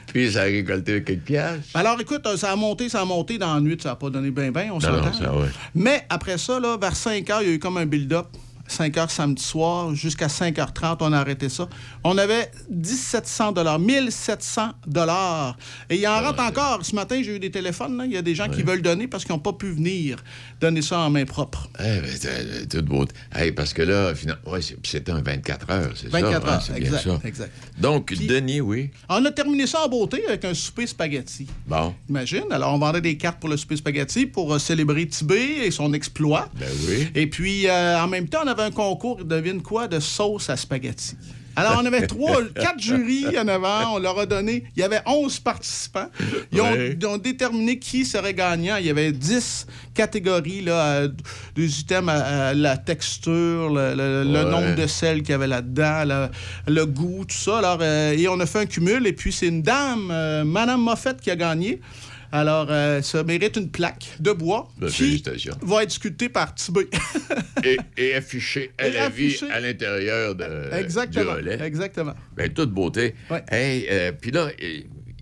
Puis ça a récolté quelques pièces. Alors, écoute, ça a monté, ça a monté dans la nuit. Ça n'a pas donné bien, bien, on s'entend. ouais. Mais après ça, là, vers 5 heures, il y a eu comme un build-up. 5 heures samedi soir, jusqu'à 5h30, on a arrêté ça. On avait 1700 dollars, 1700 dollars. Et il en rentre encore. Ce matin, j'ai eu des téléphones. là. Il y a des gens qui veulent donner parce qu'ils n'ont pas pu venir donner ça en main propre. Eh, ben, c'est- c'est tout beau. Hey, parce que là, finalement, ouais, c'était un 24 heures, c'est ça? 24 hein, heures, c'est exact, bien ça. exact. Donc, Puis- Denis, oui. On a terminé ça en beauté avec un souper spaghetti. Bon. Imagine. Alors, on vendait des cartes pour le souper spaghetti pour euh, célébrer Tibé et son exploit. Ben oui. Et puis, euh, en même temps, on avait un concours, devine quoi, de sauce à spaghetti? Alors, on avait trois, quatre jurys en avant. On leur a donné. Il y avait 11 participants. Ils ont, Ouais. ils ont déterminé qui serait gagnant. Il y avait 10 catégories, là, euh, des items à, à la texture, le, le- le Ouais. nombre de sel qu'il y avait là-dedans, le, le goût, tout ça. Alors, euh, et on a fait un cumul. Et puis, c'est une dame, euh, Madame Moffett, qui a gagné. Alors, euh, ça mérite une plaque de bois Ben, qui va être sculptée par Tibé. et, et affiché à Et la vie à l'intérieur de, Exactement. du relais. Exactement. Ben, toute beauté. Hey, euh, puis là,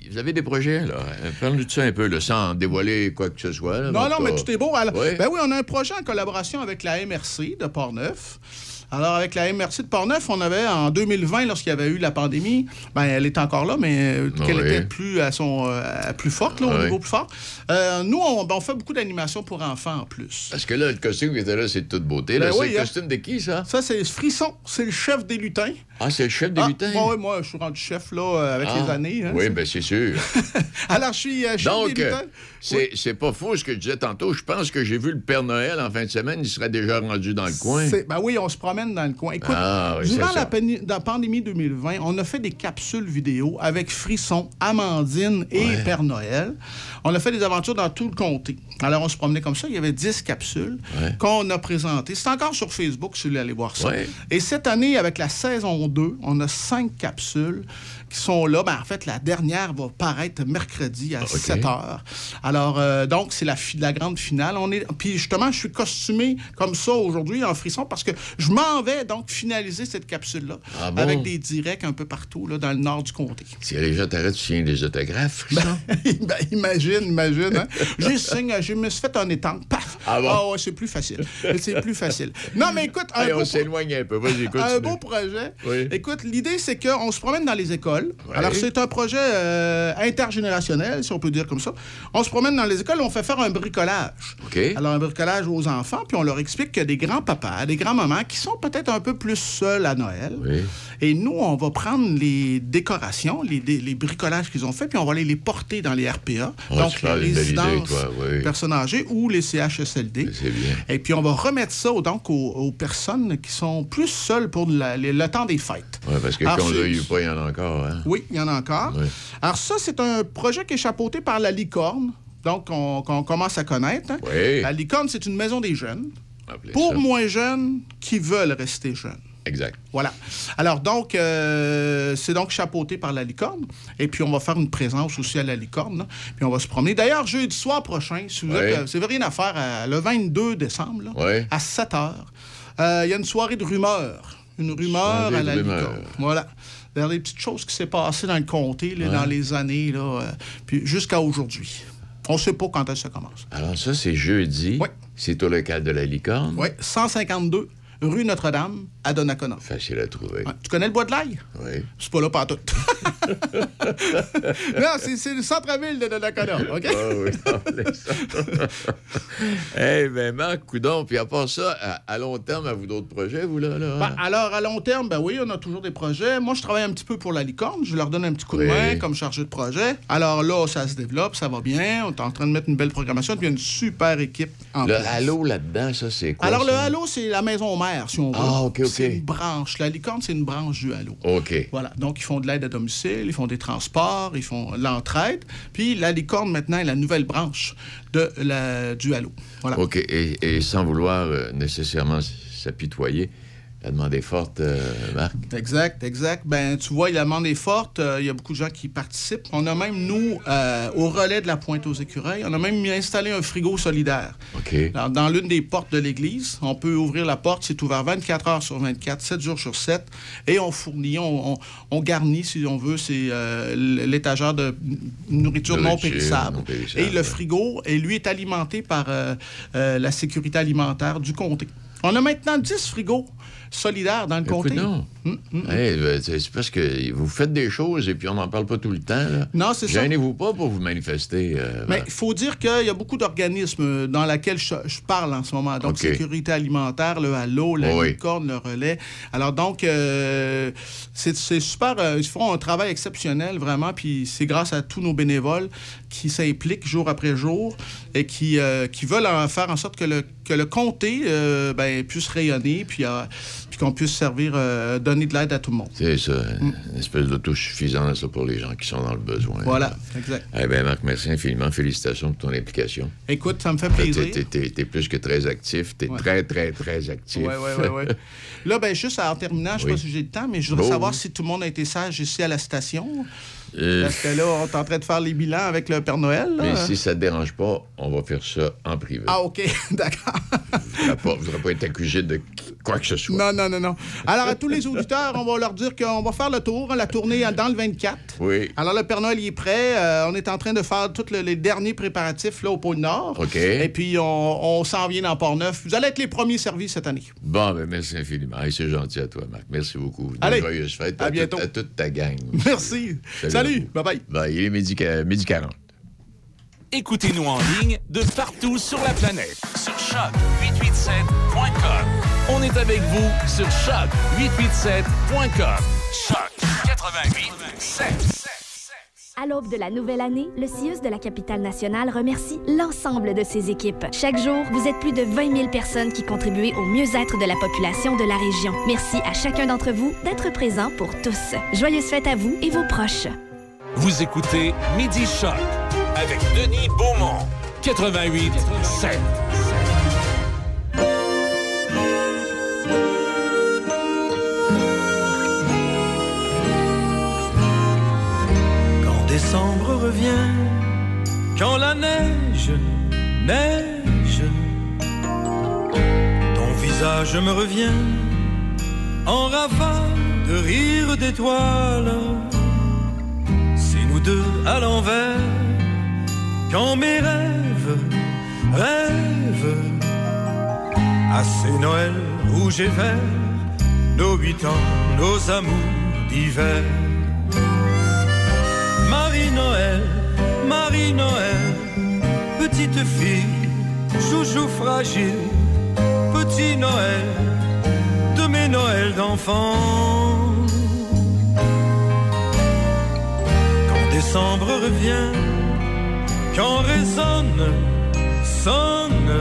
vous avez des projets, là? Parle-nous de ça un peu, là, sans dévoiler quoi que ce soit. là, Non, non, mais tout est beau. Alors, Ouais. Ben oui, on a un projet en collaboration avec la MRC de Portneuf. Alors, avec la MRC de Portneuf, on avait, en 2020, lorsqu'il y avait eu la pandémie, ben, elle est encore là, mais euh, Ah qu'elle oui. était plus, à son, euh, à plus forte, là, au Ah oui. niveau plus fort. Euh, nous, on, ben, on fait beaucoup d'animations pour enfants en plus. Parce que là, le costume qui était là, c'est de toute beauté. Ben c'est le hein. costume de qui, ça? Ça, c'est Frisson. C'est le chef des lutins. Ah, c'est le chef des Ah, lutins? bon, oui, moi, je suis rendu chef là, avec Ah, les années. hein. Oui, bien, c'est sûr. Alors, je suis euh, chef Donc, des lutins. C'est c'est pas faux ce que je disais tantôt. Je pense que j'ai vu le Père Noël en fin de semaine. Il serait déjà rendu dans le coin. Ben oui, on se promène dans le coin. Écoute, Ah, oui, durant la, pandémie 2020, on a fait des capsules vidéo avec Frisson, Amandine et Ouais. Père Noël. On a fait des aventures dans tout le comté. Alors, on se promenait comme ça. Il y avait 10 capsules Ouais. qu'on a présentées. C'est encore sur Facebook, si vous voulez aller voir ça. Ouais. Et cette année, avec la saison 2, on a 5 capsules qui sont là. Ben, en fait, la dernière va paraître mercredi à 7 heures. Alors, euh, donc, c'est la, grande finale. On est, puis justement, je suis costumé comme ça aujourd'hui en frisson parce que je m'en vais donc finaliser cette capsule-là Ah bon? avec des directs un peu partout là, dans le nord du comté. Si les gens t'arrêtent, tu signes des autographes, ça? Ben, imagine, imagine. Hein? J'ai signé, je me suis fait un étang. Paf! Ah bon? ouais, c'est plus facile. C'est plus facile. Non, mais écoute, un, beau, on s'éloigne un peu. Vas-y, un beau projet. Oui. Écoute, l'idée, c'est qu'on se promène dans les écoles. Ouais. Alors, c'est un projet euh, intergénérationnel, si on peut dire comme ça. On se promène dans les écoles on fait faire un bricolage. Alors, un bricolage aux enfants, puis on leur explique qu'il y a des grands-papas, des grands-mamans qui sont peut-être un peu plus seuls à Noël. Oui. Et nous, on va prendre les décorations, les, bricolages qu'ils ont fait, puis on va aller les porter dans les RPA, Oh, donc les belle idée, résidences toi, oui. personnes âgées ou les CHSLD. C'est bien. Et puis, on va remettre ça donc aux, aux personnes qui sont plus seules pour la- les- le temps des fêtes. Ouais, parce que l'a eu pas, il y en a encore. Hein? Oui, il y en a encore. Oui. Alors, ça, c'est un projet qui est chapeauté par la Licorne, donc on- qu'on commence à connaître. hein. Oui. La Licorne, c'est une maison des jeunes Appelez pour ça. moins jeunes qui veulent rester jeunes. Exact. Voilà. Alors, donc, euh, c'est donc chapeauté par la licorne. Et puis, on va faire une présence aussi à la licorne. là. Puis, on va se promener. D'ailleurs, jeudi soir prochain, si vous Ouais. êtes, euh, si vous avez rien à faire, euh, le 22 décembre, là, à 7 h, il y a une soirée de rumeurs. Une rumeur Soirée à la rumeurs. licorne. Voilà. Vers des petites choses qui s'est passées dans le comté, là, Ouais. dans les années, là, euh, puis jusqu'à aujourd'hui. On ne sait pas quand est-ce que ça commence. Alors, ça, c'est jeudi. Oui. C'est au local de la licorne. Oui, 152 rue Notre-Dame à Donnacona. Facile à trouver. Ouais. Tu connais le bois de l'ail? Oui. C'est pas là pas tout. non, c'est, le centre-ville de Donnacona, OK? Ah oui. Eh bien, Marc, coudon. Puis à part ça, à, à long terme, à vous d'autres projets, vous, là? là? Ben, alors, à long terme, ben oui, on a toujours des projets. Moi, je travaille un petit peu pour la licorne. Je leur donne un petit coup de main comme chargé de projet. Alors là, ça se développe, ça va bien. On est en train de mettre une belle programmation. Puis il y a une super équipe en le place. halo là-dedans, ça, c'est quoi? Alors, le halo, c'est la maison mère, si on veut. Ah, OK, OK. C'est une branche. La licorne, c'est une branche du halo. OK. Voilà. Donc, ils font de l'aide à domicile, ils font des transports, ils font l'entraide. Puis, la licorne, maintenant, est la nouvelle branche de la, du halo. Voilà. OK. Et, et sans vouloir euh, nécessairement s'apitoyer, la demande est forte, euh, Marc. Exact, exact. Ben, tu vois, la demande est forte. Euh, Il y a beaucoup de gens qui participent. On a même, nous, euh, au relais de la pointe aux écureuils, on a même installé un frigo solidaire. OK. Alors, dans l'une des portes de l'église, on peut ouvrir la porte. C'est ouvert 24 heures sur 24, 7 jours sur 7. Et on fournit, on, on- on garnit, si on veut, c'est l'étagère de nourriture non périssable. non périssable, Et le ouais. frigo, et lui, est alimenté par la sécurité alimentaire du comté. On a maintenant 10 frigos solidaires dans le Écoute, comté. non. Hum, hum. Hey, ben, c'est parce que vous faites des choses et puis on n'en parle pas tout le temps. Là. Non, c'est ça. Gênez-vous pas pour vous manifester. euh, Mais il faut dire qu'il y a beaucoup d'organismes dans lesquels je, je parle en ce moment. Donc, sécurité alimentaire, le Halo, la Oui. licorne, le relais. Alors, donc, euh, c'est c'est super. euh, ils font un travail exceptionnel, vraiment. Puis c'est grâce à tous nos bénévoles qui s'impliquent jour après jour et qui, euh, qui veulent en faire en sorte que le, que le comté euh, ben, puisse rayonner puis, euh, puis qu'on puisse servir, euh, donner de l'aide à tout le monde. C'est ça, une espèce d'autosuffisance là, pour les gens qui sont dans le besoin. Mm. Voilà, exact. Eh bien, Marc, merci infiniment. Félicitations pour ton implication. Écoute, ça me fait plaisir. T'es t'es- t'es plus que très actif. T'es Ouais. très, très, très actif. Oui, oui, oui. Ouais. Là, ben, juste en terminant, je ne sais Oui. pas si j'ai le temps, mais je voudrais Bon, savoir si tout le monde a été sage ici à la station. Euh, Parce que là, on est en train de faire les bilans avec le Père Noël. là. Mais si ça ne dérange pas, on va faire ça en privé. Ah, OK, d'accord. Vous vous aurez pas été accusé de quoi que ce soit. Non, non, non, non. Alors, à tous les auditeurs, on va leur dire qu'on va faire le tour, hein, la tournée dans le 24. Oui. Alors, le Père Noël, il est prêt. Euh, on est en train de faire tous le- les derniers préparatifs là, au pôle Nord. OK. Et puis, on, on s'en vient dans Port-Neuf. Vous allez être les premiers servis cette année. Bon, ben merci infiniment. Hey, c'est gentil à toi, Marc. Merci beaucoup. Allez. Joyeuses fêtes À toute- bientôt. à toute ta gang. Merci. Salut. Bye-bye. Ben, il est midi, midi 40. Écoutez-nous en ligne de partout sur la planète. Sur choc887.com. On est avec vous sur choc887.com. Choc 88.7. À l'aube de la nouvelle année, le CIUS de la capitale nationale remercie l'ensemble de ses équipes. Chaque jour, vous êtes plus de 20 000 personnes qui contribuent au mieux-être de la population de la région. Merci à chacun d'entre vous d'être présent pour tous. Joyeuses fêtes à vous et vos proches. Vous écoutez Midi Choc avec Denis Beaumont. 88.7. Quand décembre revient, quand la neige neige, ton visage me revient en rafale de rire d'étoiles. Deux à l'envers, quand mes rêves rêvent à ces Noëls rouges et verts, nos huit ans, nos amours d'hiver. Marie-Noël, Marie-Noël, petite fille, chouchou fragile, petit Noël, de mes Noëls d'enfant. Décembre revient, quand résonne, sonne,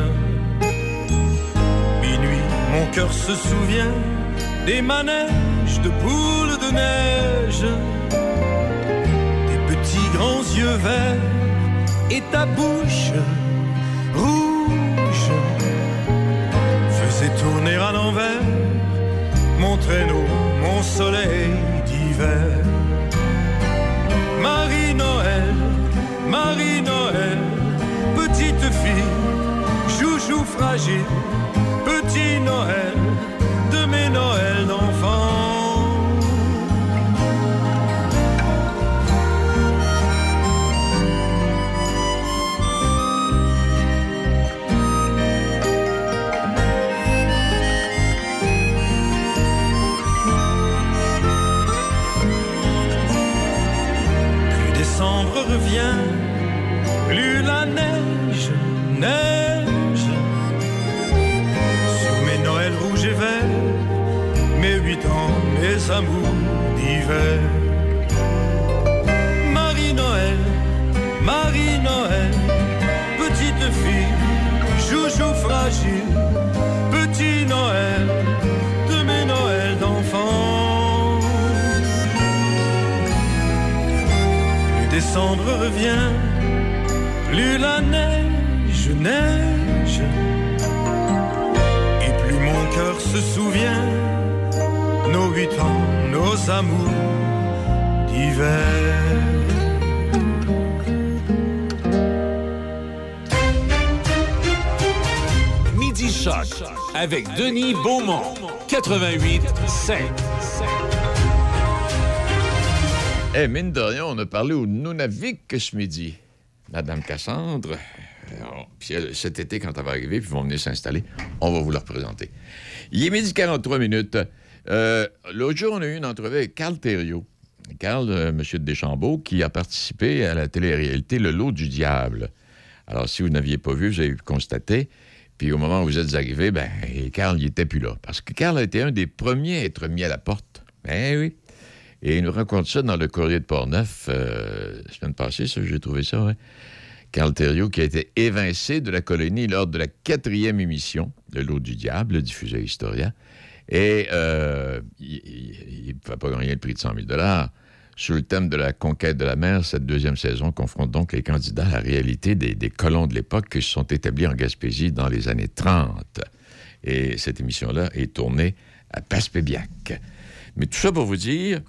minuit, mon cœur se souvient des manèges de boules de neige tes petits grands yeux verts et ta bouche rouge faisait tourner à l'envers mon traîneau, mon soleil d'hiver. Marie-Noël, Marie-Noël, petite fille, chouchou fragile, petit Noël de mes Noëls d'enfants. Plus la neige neige. Sur mes Noëls rouges et verts, mes huit ans, mes amours d'hiver. Marie-Noël, Marie-Noël, petite fille, chouchou fragile, décembre revient, plus la neige neige, et plus mon cœur se souvient, nos huit ans, nos amours d'hiver. Midi Choc avec Denis Beaumont. 88.7. Eh, mine de rien, on a parlé au Nunavik ce midi. Madame Cassandre, euh, puis cet été, quand elle va arriver, puis ils vont venir s'installer, on va vous la représenter. Il est midi 43 minutes. Euh, L'autre jour, on a eu une entrevue avec Carl Thériault. Carl, euh, M. de Deschambault, qui a participé à la télé-réalité Le Lot du Diable. Alors, si vous n'aviez pas vu, vous avez pu constater. Puis au moment où vous êtes arrivé, ben, Carl, n'était plus là. Parce que Carl a été un des premiers à être mis à la porte. Ben oui. Et il nous raconte ça dans le courrier de Portneuf, euh, semaine passée, ça, j'ai trouvé ça, ouais. Carl Thériault, qui a été évincé de la colonie lors de la quatrième émission, Le Lot du Diable, diffusé à Historia. Et euh, il ne pouvait pas gagner le prix de 100 000 Sur le thème de la conquête de la mer, cette deuxième saison confronte donc les candidats à la réalité des, des colons de l'époque qui se sont établis en Gaspésie dans les années 30. Et cette émission-là est tournée à Passepébiac. Mais tout ça pour vous dire,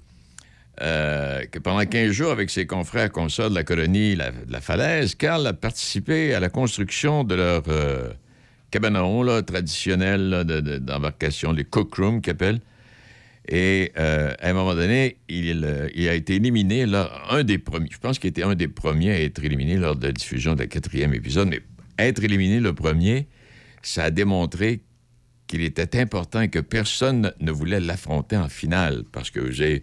euh, que pendant 15 jours, avec ses confrères consorts de la colonie de la Falaise, Carl a participé à la construction de leur euh, cabanon là, traditionnel là, de- de- d'embarcation, les cook rooms qu'ils. Et euh, à un moment donné, il, a été éliminé, là, un des premiers, je pense qu'il était un des premiers à être éliminé lors de la diffusion la quatrième épisode, mais être éliminé le premier, ça a démontré qu'il était important que personne ne voulait l'affronter en finale, parce que avez-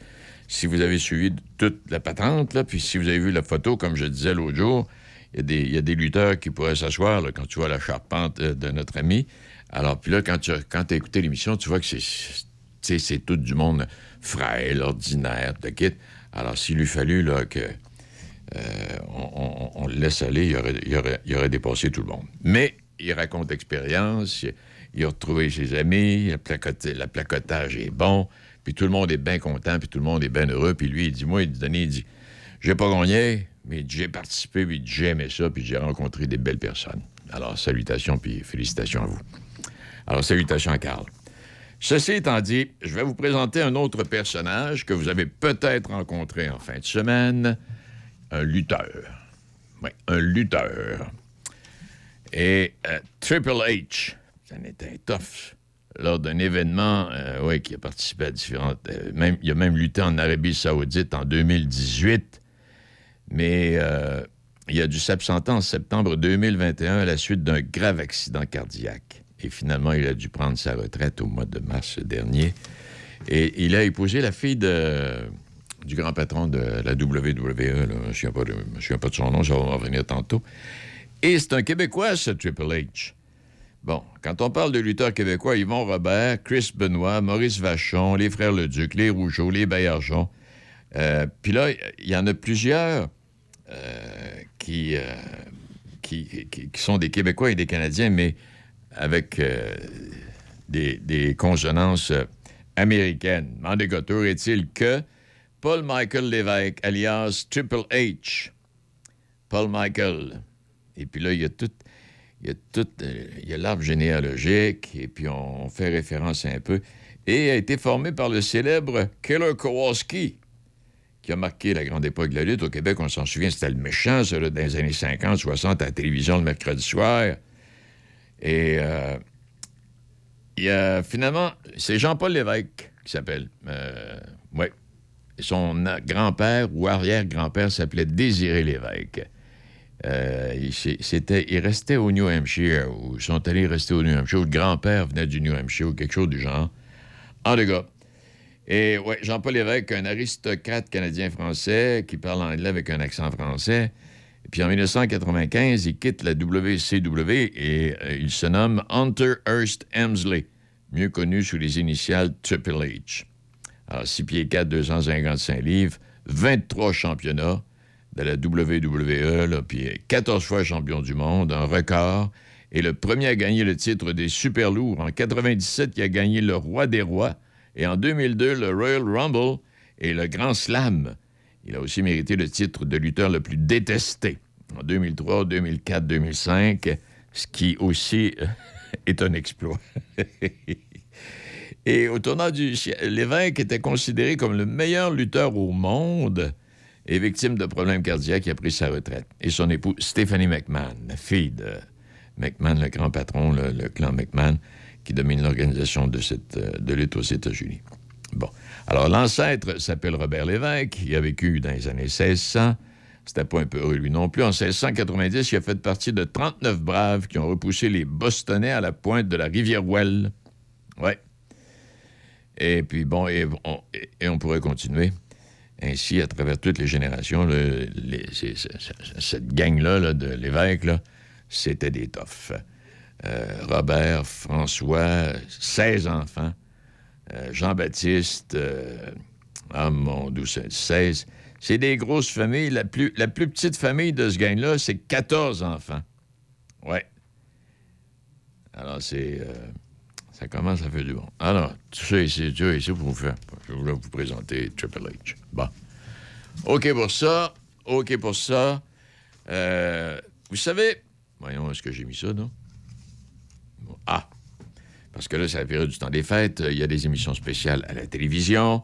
si vous avez suivi toute la patente, là, puis si vous avez vu la photo, comme je disais l'autre jour, il y a des- lutteurs qui pourraient s'asseoir quand tu vois la charpente euh, de notre ami. Alors, puis là, quand tu as écouté l'émission, tu vois que c'est c'est tout du monde frêle, ordinaire, de. Alors, s'il lui fallu là, que euh, on, le laisse aller, il aurait, aurait, dépassé tout le monde. Mais il raconte l'expérience, il, il a retrouvé ses amis, le placotage est bon, puis tout le monde est bien content, puis tout le monde est bien heureux. Puis lui, il dit, moi, il dit, Denis, il dit, j'ai pas gagné, mais j'ai participé, puis j'ai aimé ça, puis j'ai rencontré des belles personnes. Alors, salutations, puis félicitations à vous. Alors, salutations à Carl. Ceci étant dit, je vais vous présenter un autre personnage que vous avez peut-être rencontré en fin de semaine, un lutteur. Oui, un lutteur. Et euh, Triple H, ça en était tough. Lors d'un événement, euh, ouais, qui a participé à différentes... euh, il a même lutté en Arabie saoudite en 2018, mais euh, il a dû s'absenter en septembre 2021 à la suite d'un grave accident cardiaque. Et finalement, il a dû prendre sa retraite au mois de mars dernier. Et il a épousé la fille du grand patron de la WWE. Je ne me souviens pas de- son nom, ça va en revenir tantôt. Et c'est un Québécois, ce Triple H. Bon, quand on parle de lutteurs québécois, Yvon Robert, Chris Benoit, Maurice Vachon, les frères Leduc, les Rougeau, les Baillargeon. Euh, Puis là, il y en a plusieurs euh, qui, euh, qui, qui- sont des Québécois et des Canadiens, mais avec euh, des, consonances américaines. En dégoteur est-il que Paul Michael Lévesque, alias Triple H, Paul Michael, et puis là, il y a tout, il y a tout, euh, il y a l'arbre généalogique, et puis on, fait référence un peu, et a été formé par le célèbre Killer Kowalski, qui a marqué la grande époque de la lutte. Au Québec, on s'en souvient, c'était le méchant, ça, dans les années 50, 60, à la télévision le mercredi soir. Et euh, il y a finalement, c'est Jean-Paul Lévesque qui s'appelle. Euh, oui. Son grand-père ou arrière-grand-père s'appelait Désiré Lévesque. Euh, il, c'était, il au New Hampshire, ou ils sont allés rester au New Hampshire, ou le grand-père venait du New Hampshire, ou quelque chose du genre. En tout cas. Et ouais, Jean-Paul Lévesque, un aristocrate canadien-français qui parle anglais avec un accent français. Et puis en 1995, il quitte la WCW et euh, il se nomme Hunter Hurst Emsley, mieux connu sous les initiales Triple H. Alors, 6 pieds 4, 255 livres, 23 championnats de la WWE, là, puis 14 fois champion du monde, un record. Et le premier à gagner le titre des super lourds. En 97, il a gagné le Roi des Rois. Et en 2002, le Royal Rumble et le Grand Slam. Il a aussi mérité le titre de lutteur le plus détesté en 2003, 2004, 2005, ce qui aussi euh, est un exploit. Et au tournant du siècle, l'évêque était considéré comme le meilleur lutteur au monde et victime de problèmes cardiaques, il a pris sa retraite. Et son époux, Stephanie McMahon, fille de McMahon, le grand patron, le, clan McMahon, qui domine l'organisation de, cette, euh, de lutte aux États-Unis. Bon. Alors, l'ancêtre s'appelle Robert Lévesque. Il a vécu dans les années 1600. C'était pas un peu heureux, lui non plus. En 1690, il a fait partie de 39 braves qui ont repoussé les Bostonnais à la pointe de la rivière Well. Ouais. Et puis, bon, et on, et- et on pourrait continuer ainsi à travers toutes les générations. cette gang-là là, de l'évêque, c'était des toughs. Euh, Robert, François, 16 enfants. Euh, Jean-Baptiste, euh, ah mon Dieu, c'est 16. C'est des grosses familles. La plus, la plus petite famille de ce gang-là, c'est 14 enfants. Ouais. Alors, c'est. Ça commence à faire du bon. Alors, tout ça ici, tout ça ici pour vous faire. Je voulais vous présenter Triple H. Bon. OK pour ça. OK pour ça. Euh, vous savez. Voyons, est-ce que j'ai mis ça, non? Ah! Parce que là, c'est la période du temps des fêtes. Il y a des émissions spéciales à la télévision.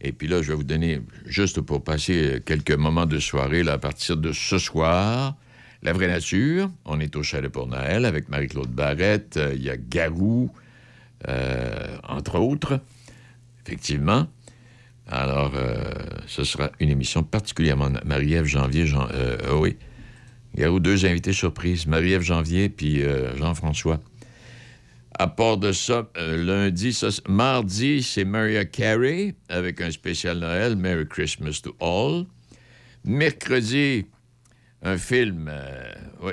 Et puis là, je vais vous donner, juste pour passer quelques moments de soirée, là, à partir de ce soir, La Vraie Nature. On est au Chalet pour Noël avec Marie-Claude Barrette. Euh, Il y a Garou, euh, entre autres, effectivement. Alors, euh, ce sera une émission particulièrement... Marie-Ève Janvier, Jean, euh, oui. Garou, deux invités surprises. Marie-Ève Janvier puis Jean-François. À part de ça, lundi, ça, mardi, c'est Mariah Carey avec un spécial Noël, Merry Christmas to All. Mercredi, un film, oui,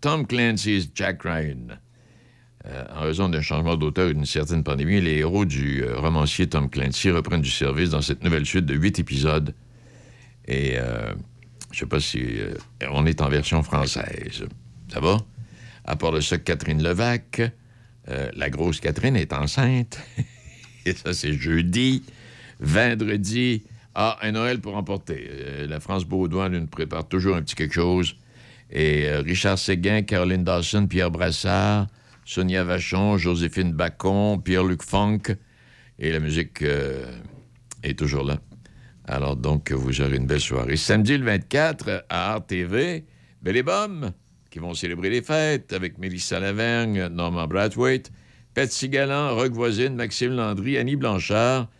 Tom Clancy's Jack Ryan. Euh, en raison d'un changement d'auteur et d'une certaine pandémie, les héros du euh, romancier Tom Clancy reprennent du service dans cette nouvelle suite de huit épisodes. Et euh, je sais pas si euh, on est en version française. Ça va? À part de ça, Catherine Levac, la grosse Catherine est enceinte. Et ça, c'est jeudi. Vendredi, ah, un Noël pour emporter. La France Baudouin nous prépare toujours un petit quelque chose. Et Richard Séguin, Caroline Dawson, Pierre Brassard, Sonia Vachon, Joséphine Bacon, Pierre-Luc Funk. Et la musique euh, est toujours là. Alors donc, vous aurez une belle soirée. Samedi le 24 à RTV, Belle et Bomme, qui vont célébrer les fêtes avec Mélissa Lavergne, Norman Brathwaite, Patsy Galland, Rock Voisine, Maxime Landry, Annie Blanchard,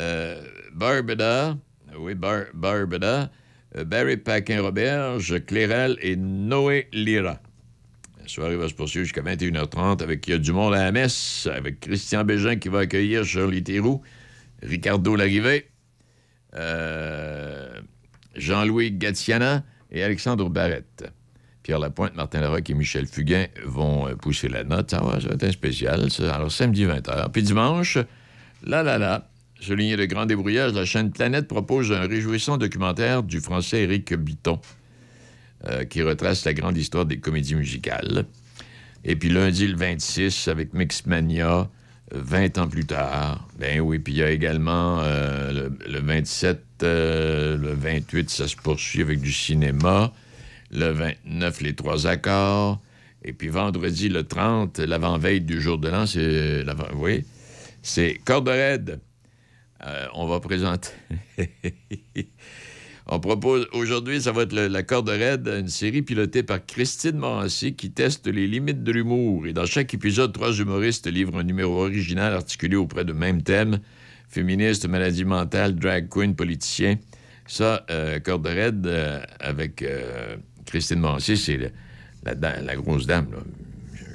euh, Barbada, oui, Bar- Barbada, euh, Barry Paquin-Roberge, Clérel et Noé Lira. La soirée va se poursuivre jusqu'à 21h30 avec Il y a du monde à la messe, avec Christian Bégin qui va accueillir Shirley Theroux, Ricardo Larrivé, euh, Jean-Louis Gatiana et Alexandre Barrette. Pierre Lapointe, Martin Larocque et Michel Fugain vont euh, pousser la note. Ça va, ça va être un spécial. Alors, samedi 20h. Puis dimanche, là, là, là, souligné de grand débrouillage, la chaîne Planète propose un réjouissant documentaire du français Éric Bitton euh, qui retrace la grande histoire des comédies musicales. Et puis lundi, le 26, avec Mixmania, 20 ans plus tard. Ben oui, puis il y a également euh, le, le 27, euh, le 28, ça se poursuit avec du cinéma. Le 29, les trois accords. Et puis vendredi, le 30, l'avant-veille du jour de l'an, c'est... Oui, c'est Corde. Euh, on va présenter... On propose aujourd'hui, ça va être la corde raide, une série pilotée par Christine Morancy qui teste les limites de l'humour. Et dans chaque épisode, trois humoristes livrent un numéro original articulé auprès de mêmes thèmes féministe, maladie mentale, drag queen, politicien. Ça, euh, corde raide euh, avec euh, Christine Morancy, c'est la, grosse dame.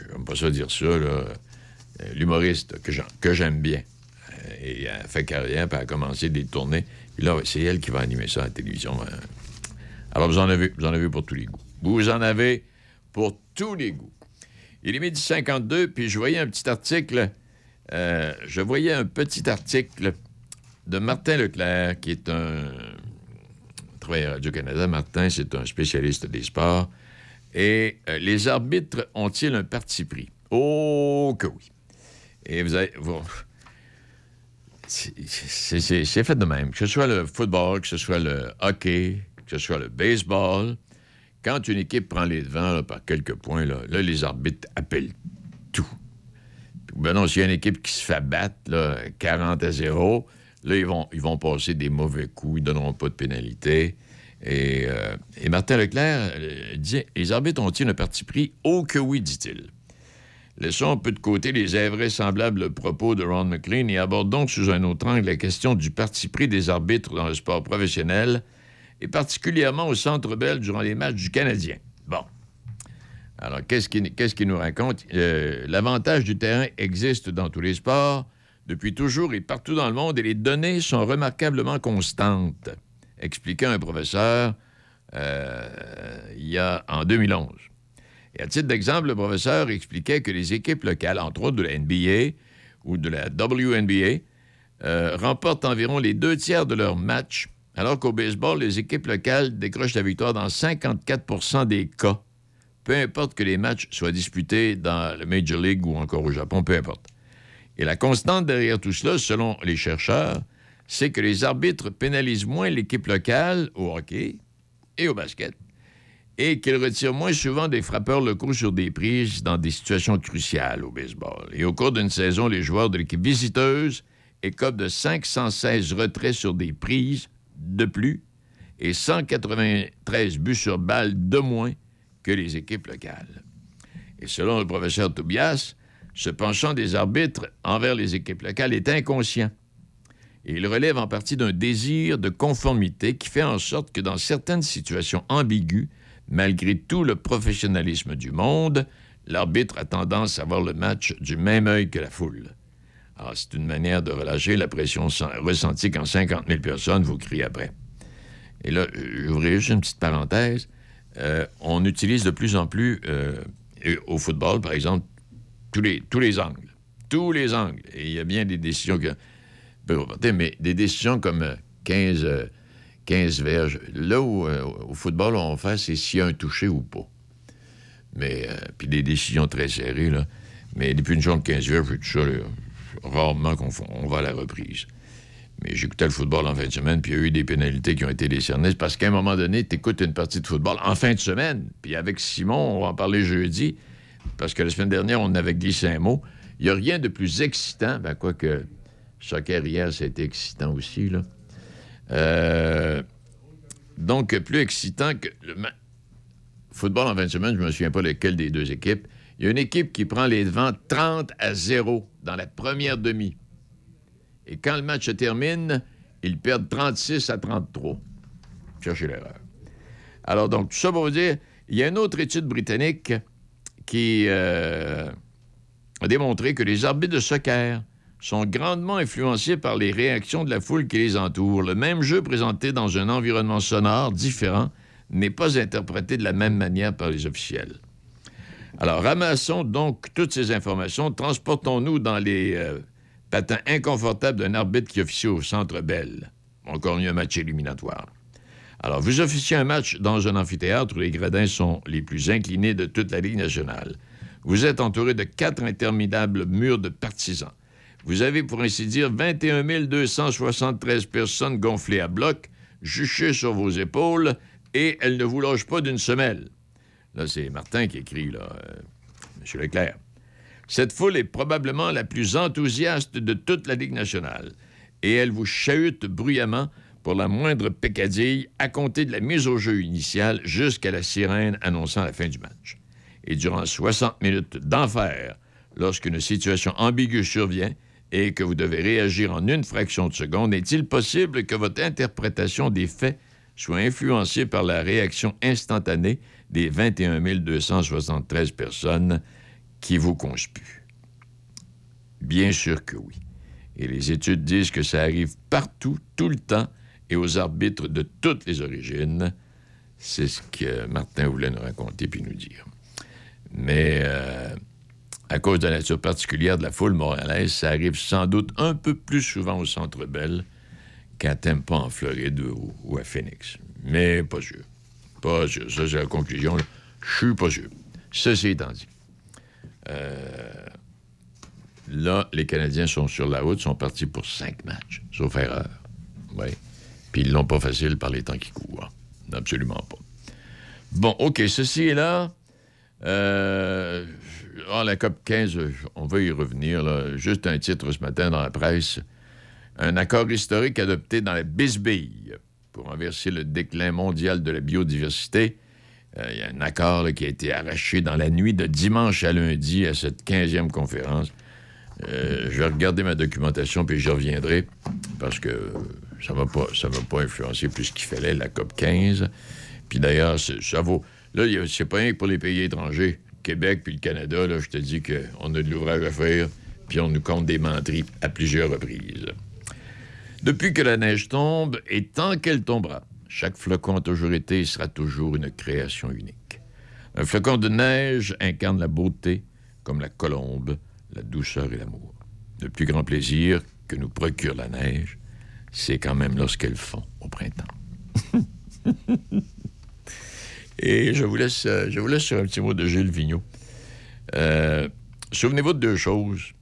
J'aime pas ça dire ça. Euh, L'humoriste que j'aime bien. Et elle a fait carrière, puis elle a commencé des tournées. Là, c'est elle qui va animer ça à la télévision. Euh, Alors, vous en avez, vous en avez pour tous les goûts. Vous en avez pour tous les goûts. Il est midi 52, puis je voyais un petit article, euh, je voyais un petit article de Martin Leclerc, qui est un travailleur Radio-Canada. Martin, c'est un spécialiste des sports. Et euh, les arbitres ont-ils un parti pris? Oh que oui. Et vous avez... c'est- fait de même. Que ce soit le football, que ce soit le hockey, que ce soit le baseball, quand une équipe prend les devants par quelques points, là, les arbitres appellent tout. Ben non, s'il y a une équipe qui se fait battre, là, 40 à 0, là, ils vont, ils passer des mauvais coups, ils donneront pas de pénalité. Et, euh, et Martin Leclerc euh, dit Les arbitres ont-ils un parti pris? Oh que oui, dit-il. Laissons un peu de côté les invraisemblables propos de Ron McLean et abordons sous un autre angle la question du parti pris des arbitres dans le sport professionnel et particulièrement au Centre Bell durant les matchs du Canadien. Bon. Alors, qu'est-ce qu'il nous raconte? Euh, L'avantage du terrain existe dans tous les sports depuis toujours et partout dans le monde et les données sont remarquablement constantes, expliquait un professeur euh, il y a en 2011. À titre d'exemple, le professeur expliquait que les équipes locales, entre autres de la NBA ou de la WNBA, euh, remportent environ les deux tiers de leurs matchs, alors qu'au baseball, les équipes locales décrochent la victoire dans 54% des cas, peu importe que les matchs soient disputés dans le Major League ou encore au Japon, peu importe. Et la constante derrière tout cela, selon les chercheurs, c'est que les arbitres pénalisent moins l'équipe locale au hockey et au basket et qu'ils retirent moins souvent des frappeurs locaux sur des prises dans des situations cruciales au baseball. Et au cours d'une saison, les joueurs de l'équipe visiteuse écope de 516 retraits sur des prises de plus et 193 buts sur balle de moins que les équipes locales. Et selon le professeur Tobias, ce penchant des arbitres envers les équipes locales est inconscient. Il relève en partie d'un désir de conformité qui fait en sorte que dans certaines situations ambiguës, malgré tout le professionnalisme du monde, l'arbitre a tendance à voir le match du même œil que la foule. Alors, c'est une manière de relâcher la pression ressentie quand 50 000 personnes vous crient après. Et là, j'ouvrirai juste une petite parenthèse. Euh, on utilise de plus en plus, euh, au football, par exemple, tous les, tous les angles. Tous les angles. Et il y a bien des décisions que mais des décisions comme euh, 15, euh, 15 verges. Là où, euh, au football, on fait, c'est s'il y a un touché ou pas. Mais, euh, puis des décisions très serrées, là. Mais depuis une journée de 15 verges, tout ça, rarement qu'on on va à la reprise. Mais j'écoutais le football en fin de semaine, puis il y a eu des pénalités qui ont été décernées. Parce qu'à un moment donné, tu écoutes une partie de football en fin de semaine. Puis avec Simon, on va en parler jeudi, parce que la semaine dernière, on avait glissé un mot. Il n'y a rien de plus excitant, ben, quoique soccer hier, c'était excitant aussi, là. Euh, donc, plus excitant que le football en fin de semaine, je ne me souviens pas lequel des deux équipes. Il y a une équipe qui prend les devants 30 à 0 dans la première demi. Et quand le match se termine, ils perdent 36 à 33. Cherchez l'erreur. Alors, donc, tout ça pour vous dire, il y a une autre étude britannique qui euh, a démontré que les arbitres de soccer sont grandement influencés par les réactions de la foule qui les entoure. Le même jeu présenté dans un environnement sonore différent n'est pas interprété de la même manière par les officiels. Alors, ramassons donc toutes ces informations, transportons-nous dans les euh, patins inconfortables d'un arbitre qui officie au Centre Bell. Encore mieux un match éliminatoire. Alors, vous officiez un match dans un amphithéâtre où les gradins sont les plus inclinés de toute la Ligue nationale. Vous êtes entouré de quatre interminables murs de partisans. Vous avez, pour ainsi dire, 21 273 personnes gonflées à bloc, juchées sur vos épaules, et elles ne vous logent pas d'une semelle. Là, c'est Martin qui écrit, là, euh, M. Leclerc. Cette foule est probablement la plus enthousiaste de toute la Ligue nationale, et elle vous chahute bruyamment pour la moindre peccadille à compter de la mise au jeu initiale jusqu'à la sirène annonçant la fin du match. Et durant 60 minutes d'enfer, lorsqu'une situation ambiguë survient et que vous devez réagir en une fraction de seconde, est-il possible que votre interprétation des faits soit influencée par la réaction instantanée des 21 273 personnes qui vous conspuent? Bien sûr que oui. Et les études disent que ça arrive partout, tout le temps, et aux arbitres de toutes les origines. C'est ce que Martin voulait nous raconter puis nous dire. Mais euh, à cause de la nature particulière de la foule montréalaise, ça arrive sans doute un peu plus souvent au Centre Bell qu'à Tampa en Floride ou, à Phoenix. Mais pas sûr. Pas sûr. Ça, c'est la conclusion. Je suis pas sûr. Ceci étant dit, euh, là, les Canadiens sont sur la route, sont partis pour cinq matchs, sauf erreur. Oui. Puis ils l'ont pas facile par les temps qui courent. Absolument pas. Bon, OK, ceci est là. Euh, ah, la COP 15, on va y revenir. Juste un titre ce matin dans la presse. Un accord historique adopté dans la Bisbille pour inverser le déclin mondial de la biodiversité. Euh, Il y a un accord qui a été arraché dans la nuit de dimanche à lundi à cette 15e conférence. Euh, je vais regarder ma documentation puis je reviendrai parce que ça ne m'a pas, ça pas influencé plus qu'il fallait, la COP 15. Puis d'ailleurs, ça vaut. Là, c'est pas rien que pour les pays étrangers. Québec puis le Canada, là, je te dis qu'on a de l'ouvrage à faire, puis on nous compte des menteries à plusieurs reprises. Depuis que la neige tombe, et tant qu'elle tombera, chaque flocon a toujours été et sera toujours une création unique. Un flocon de neige incarne la beauté, comme la colombe, la douceur et l'amour. Le plus grand plaisir que nous procure la neige, c'est quand même lorsqu'elle fond au printemps. et je vous laisse, euh, je vous laisse sur un petit mot de Gilles Vigneault. Euh, Souvenez-vous de deux choses.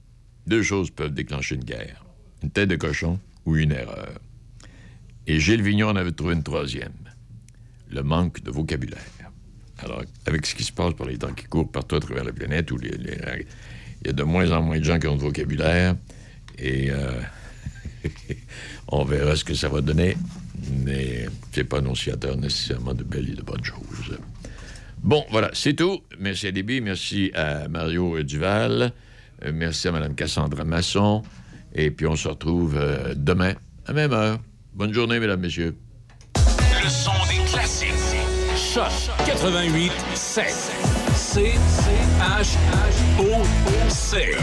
Deux choses peuvent déclencher une guerre. Une tête de cochon ou une erreur. Et Gilles Vignon en avait trouvé une troisième. Le manque de vocabulaire. Alors, avec ce qui se passe par les temps qui courent partout à travers la planète, où il y a de moins en moins de gens qui ont de vocabulaire, et euh, On verra ce que ça va donner, mais c'est pas annonciateur nécessairement de belles et de bonnes choses. Bon, voilà, c'est tout. Merci à Déby, merci à Mario Duval, euh, merci à Mme Cassandra Masson, et puis on se retrouve euh, demain à même heure. Bonne journée, mesdames, messieurs. Le son des classiques. Choc 88 7. C H H O O C.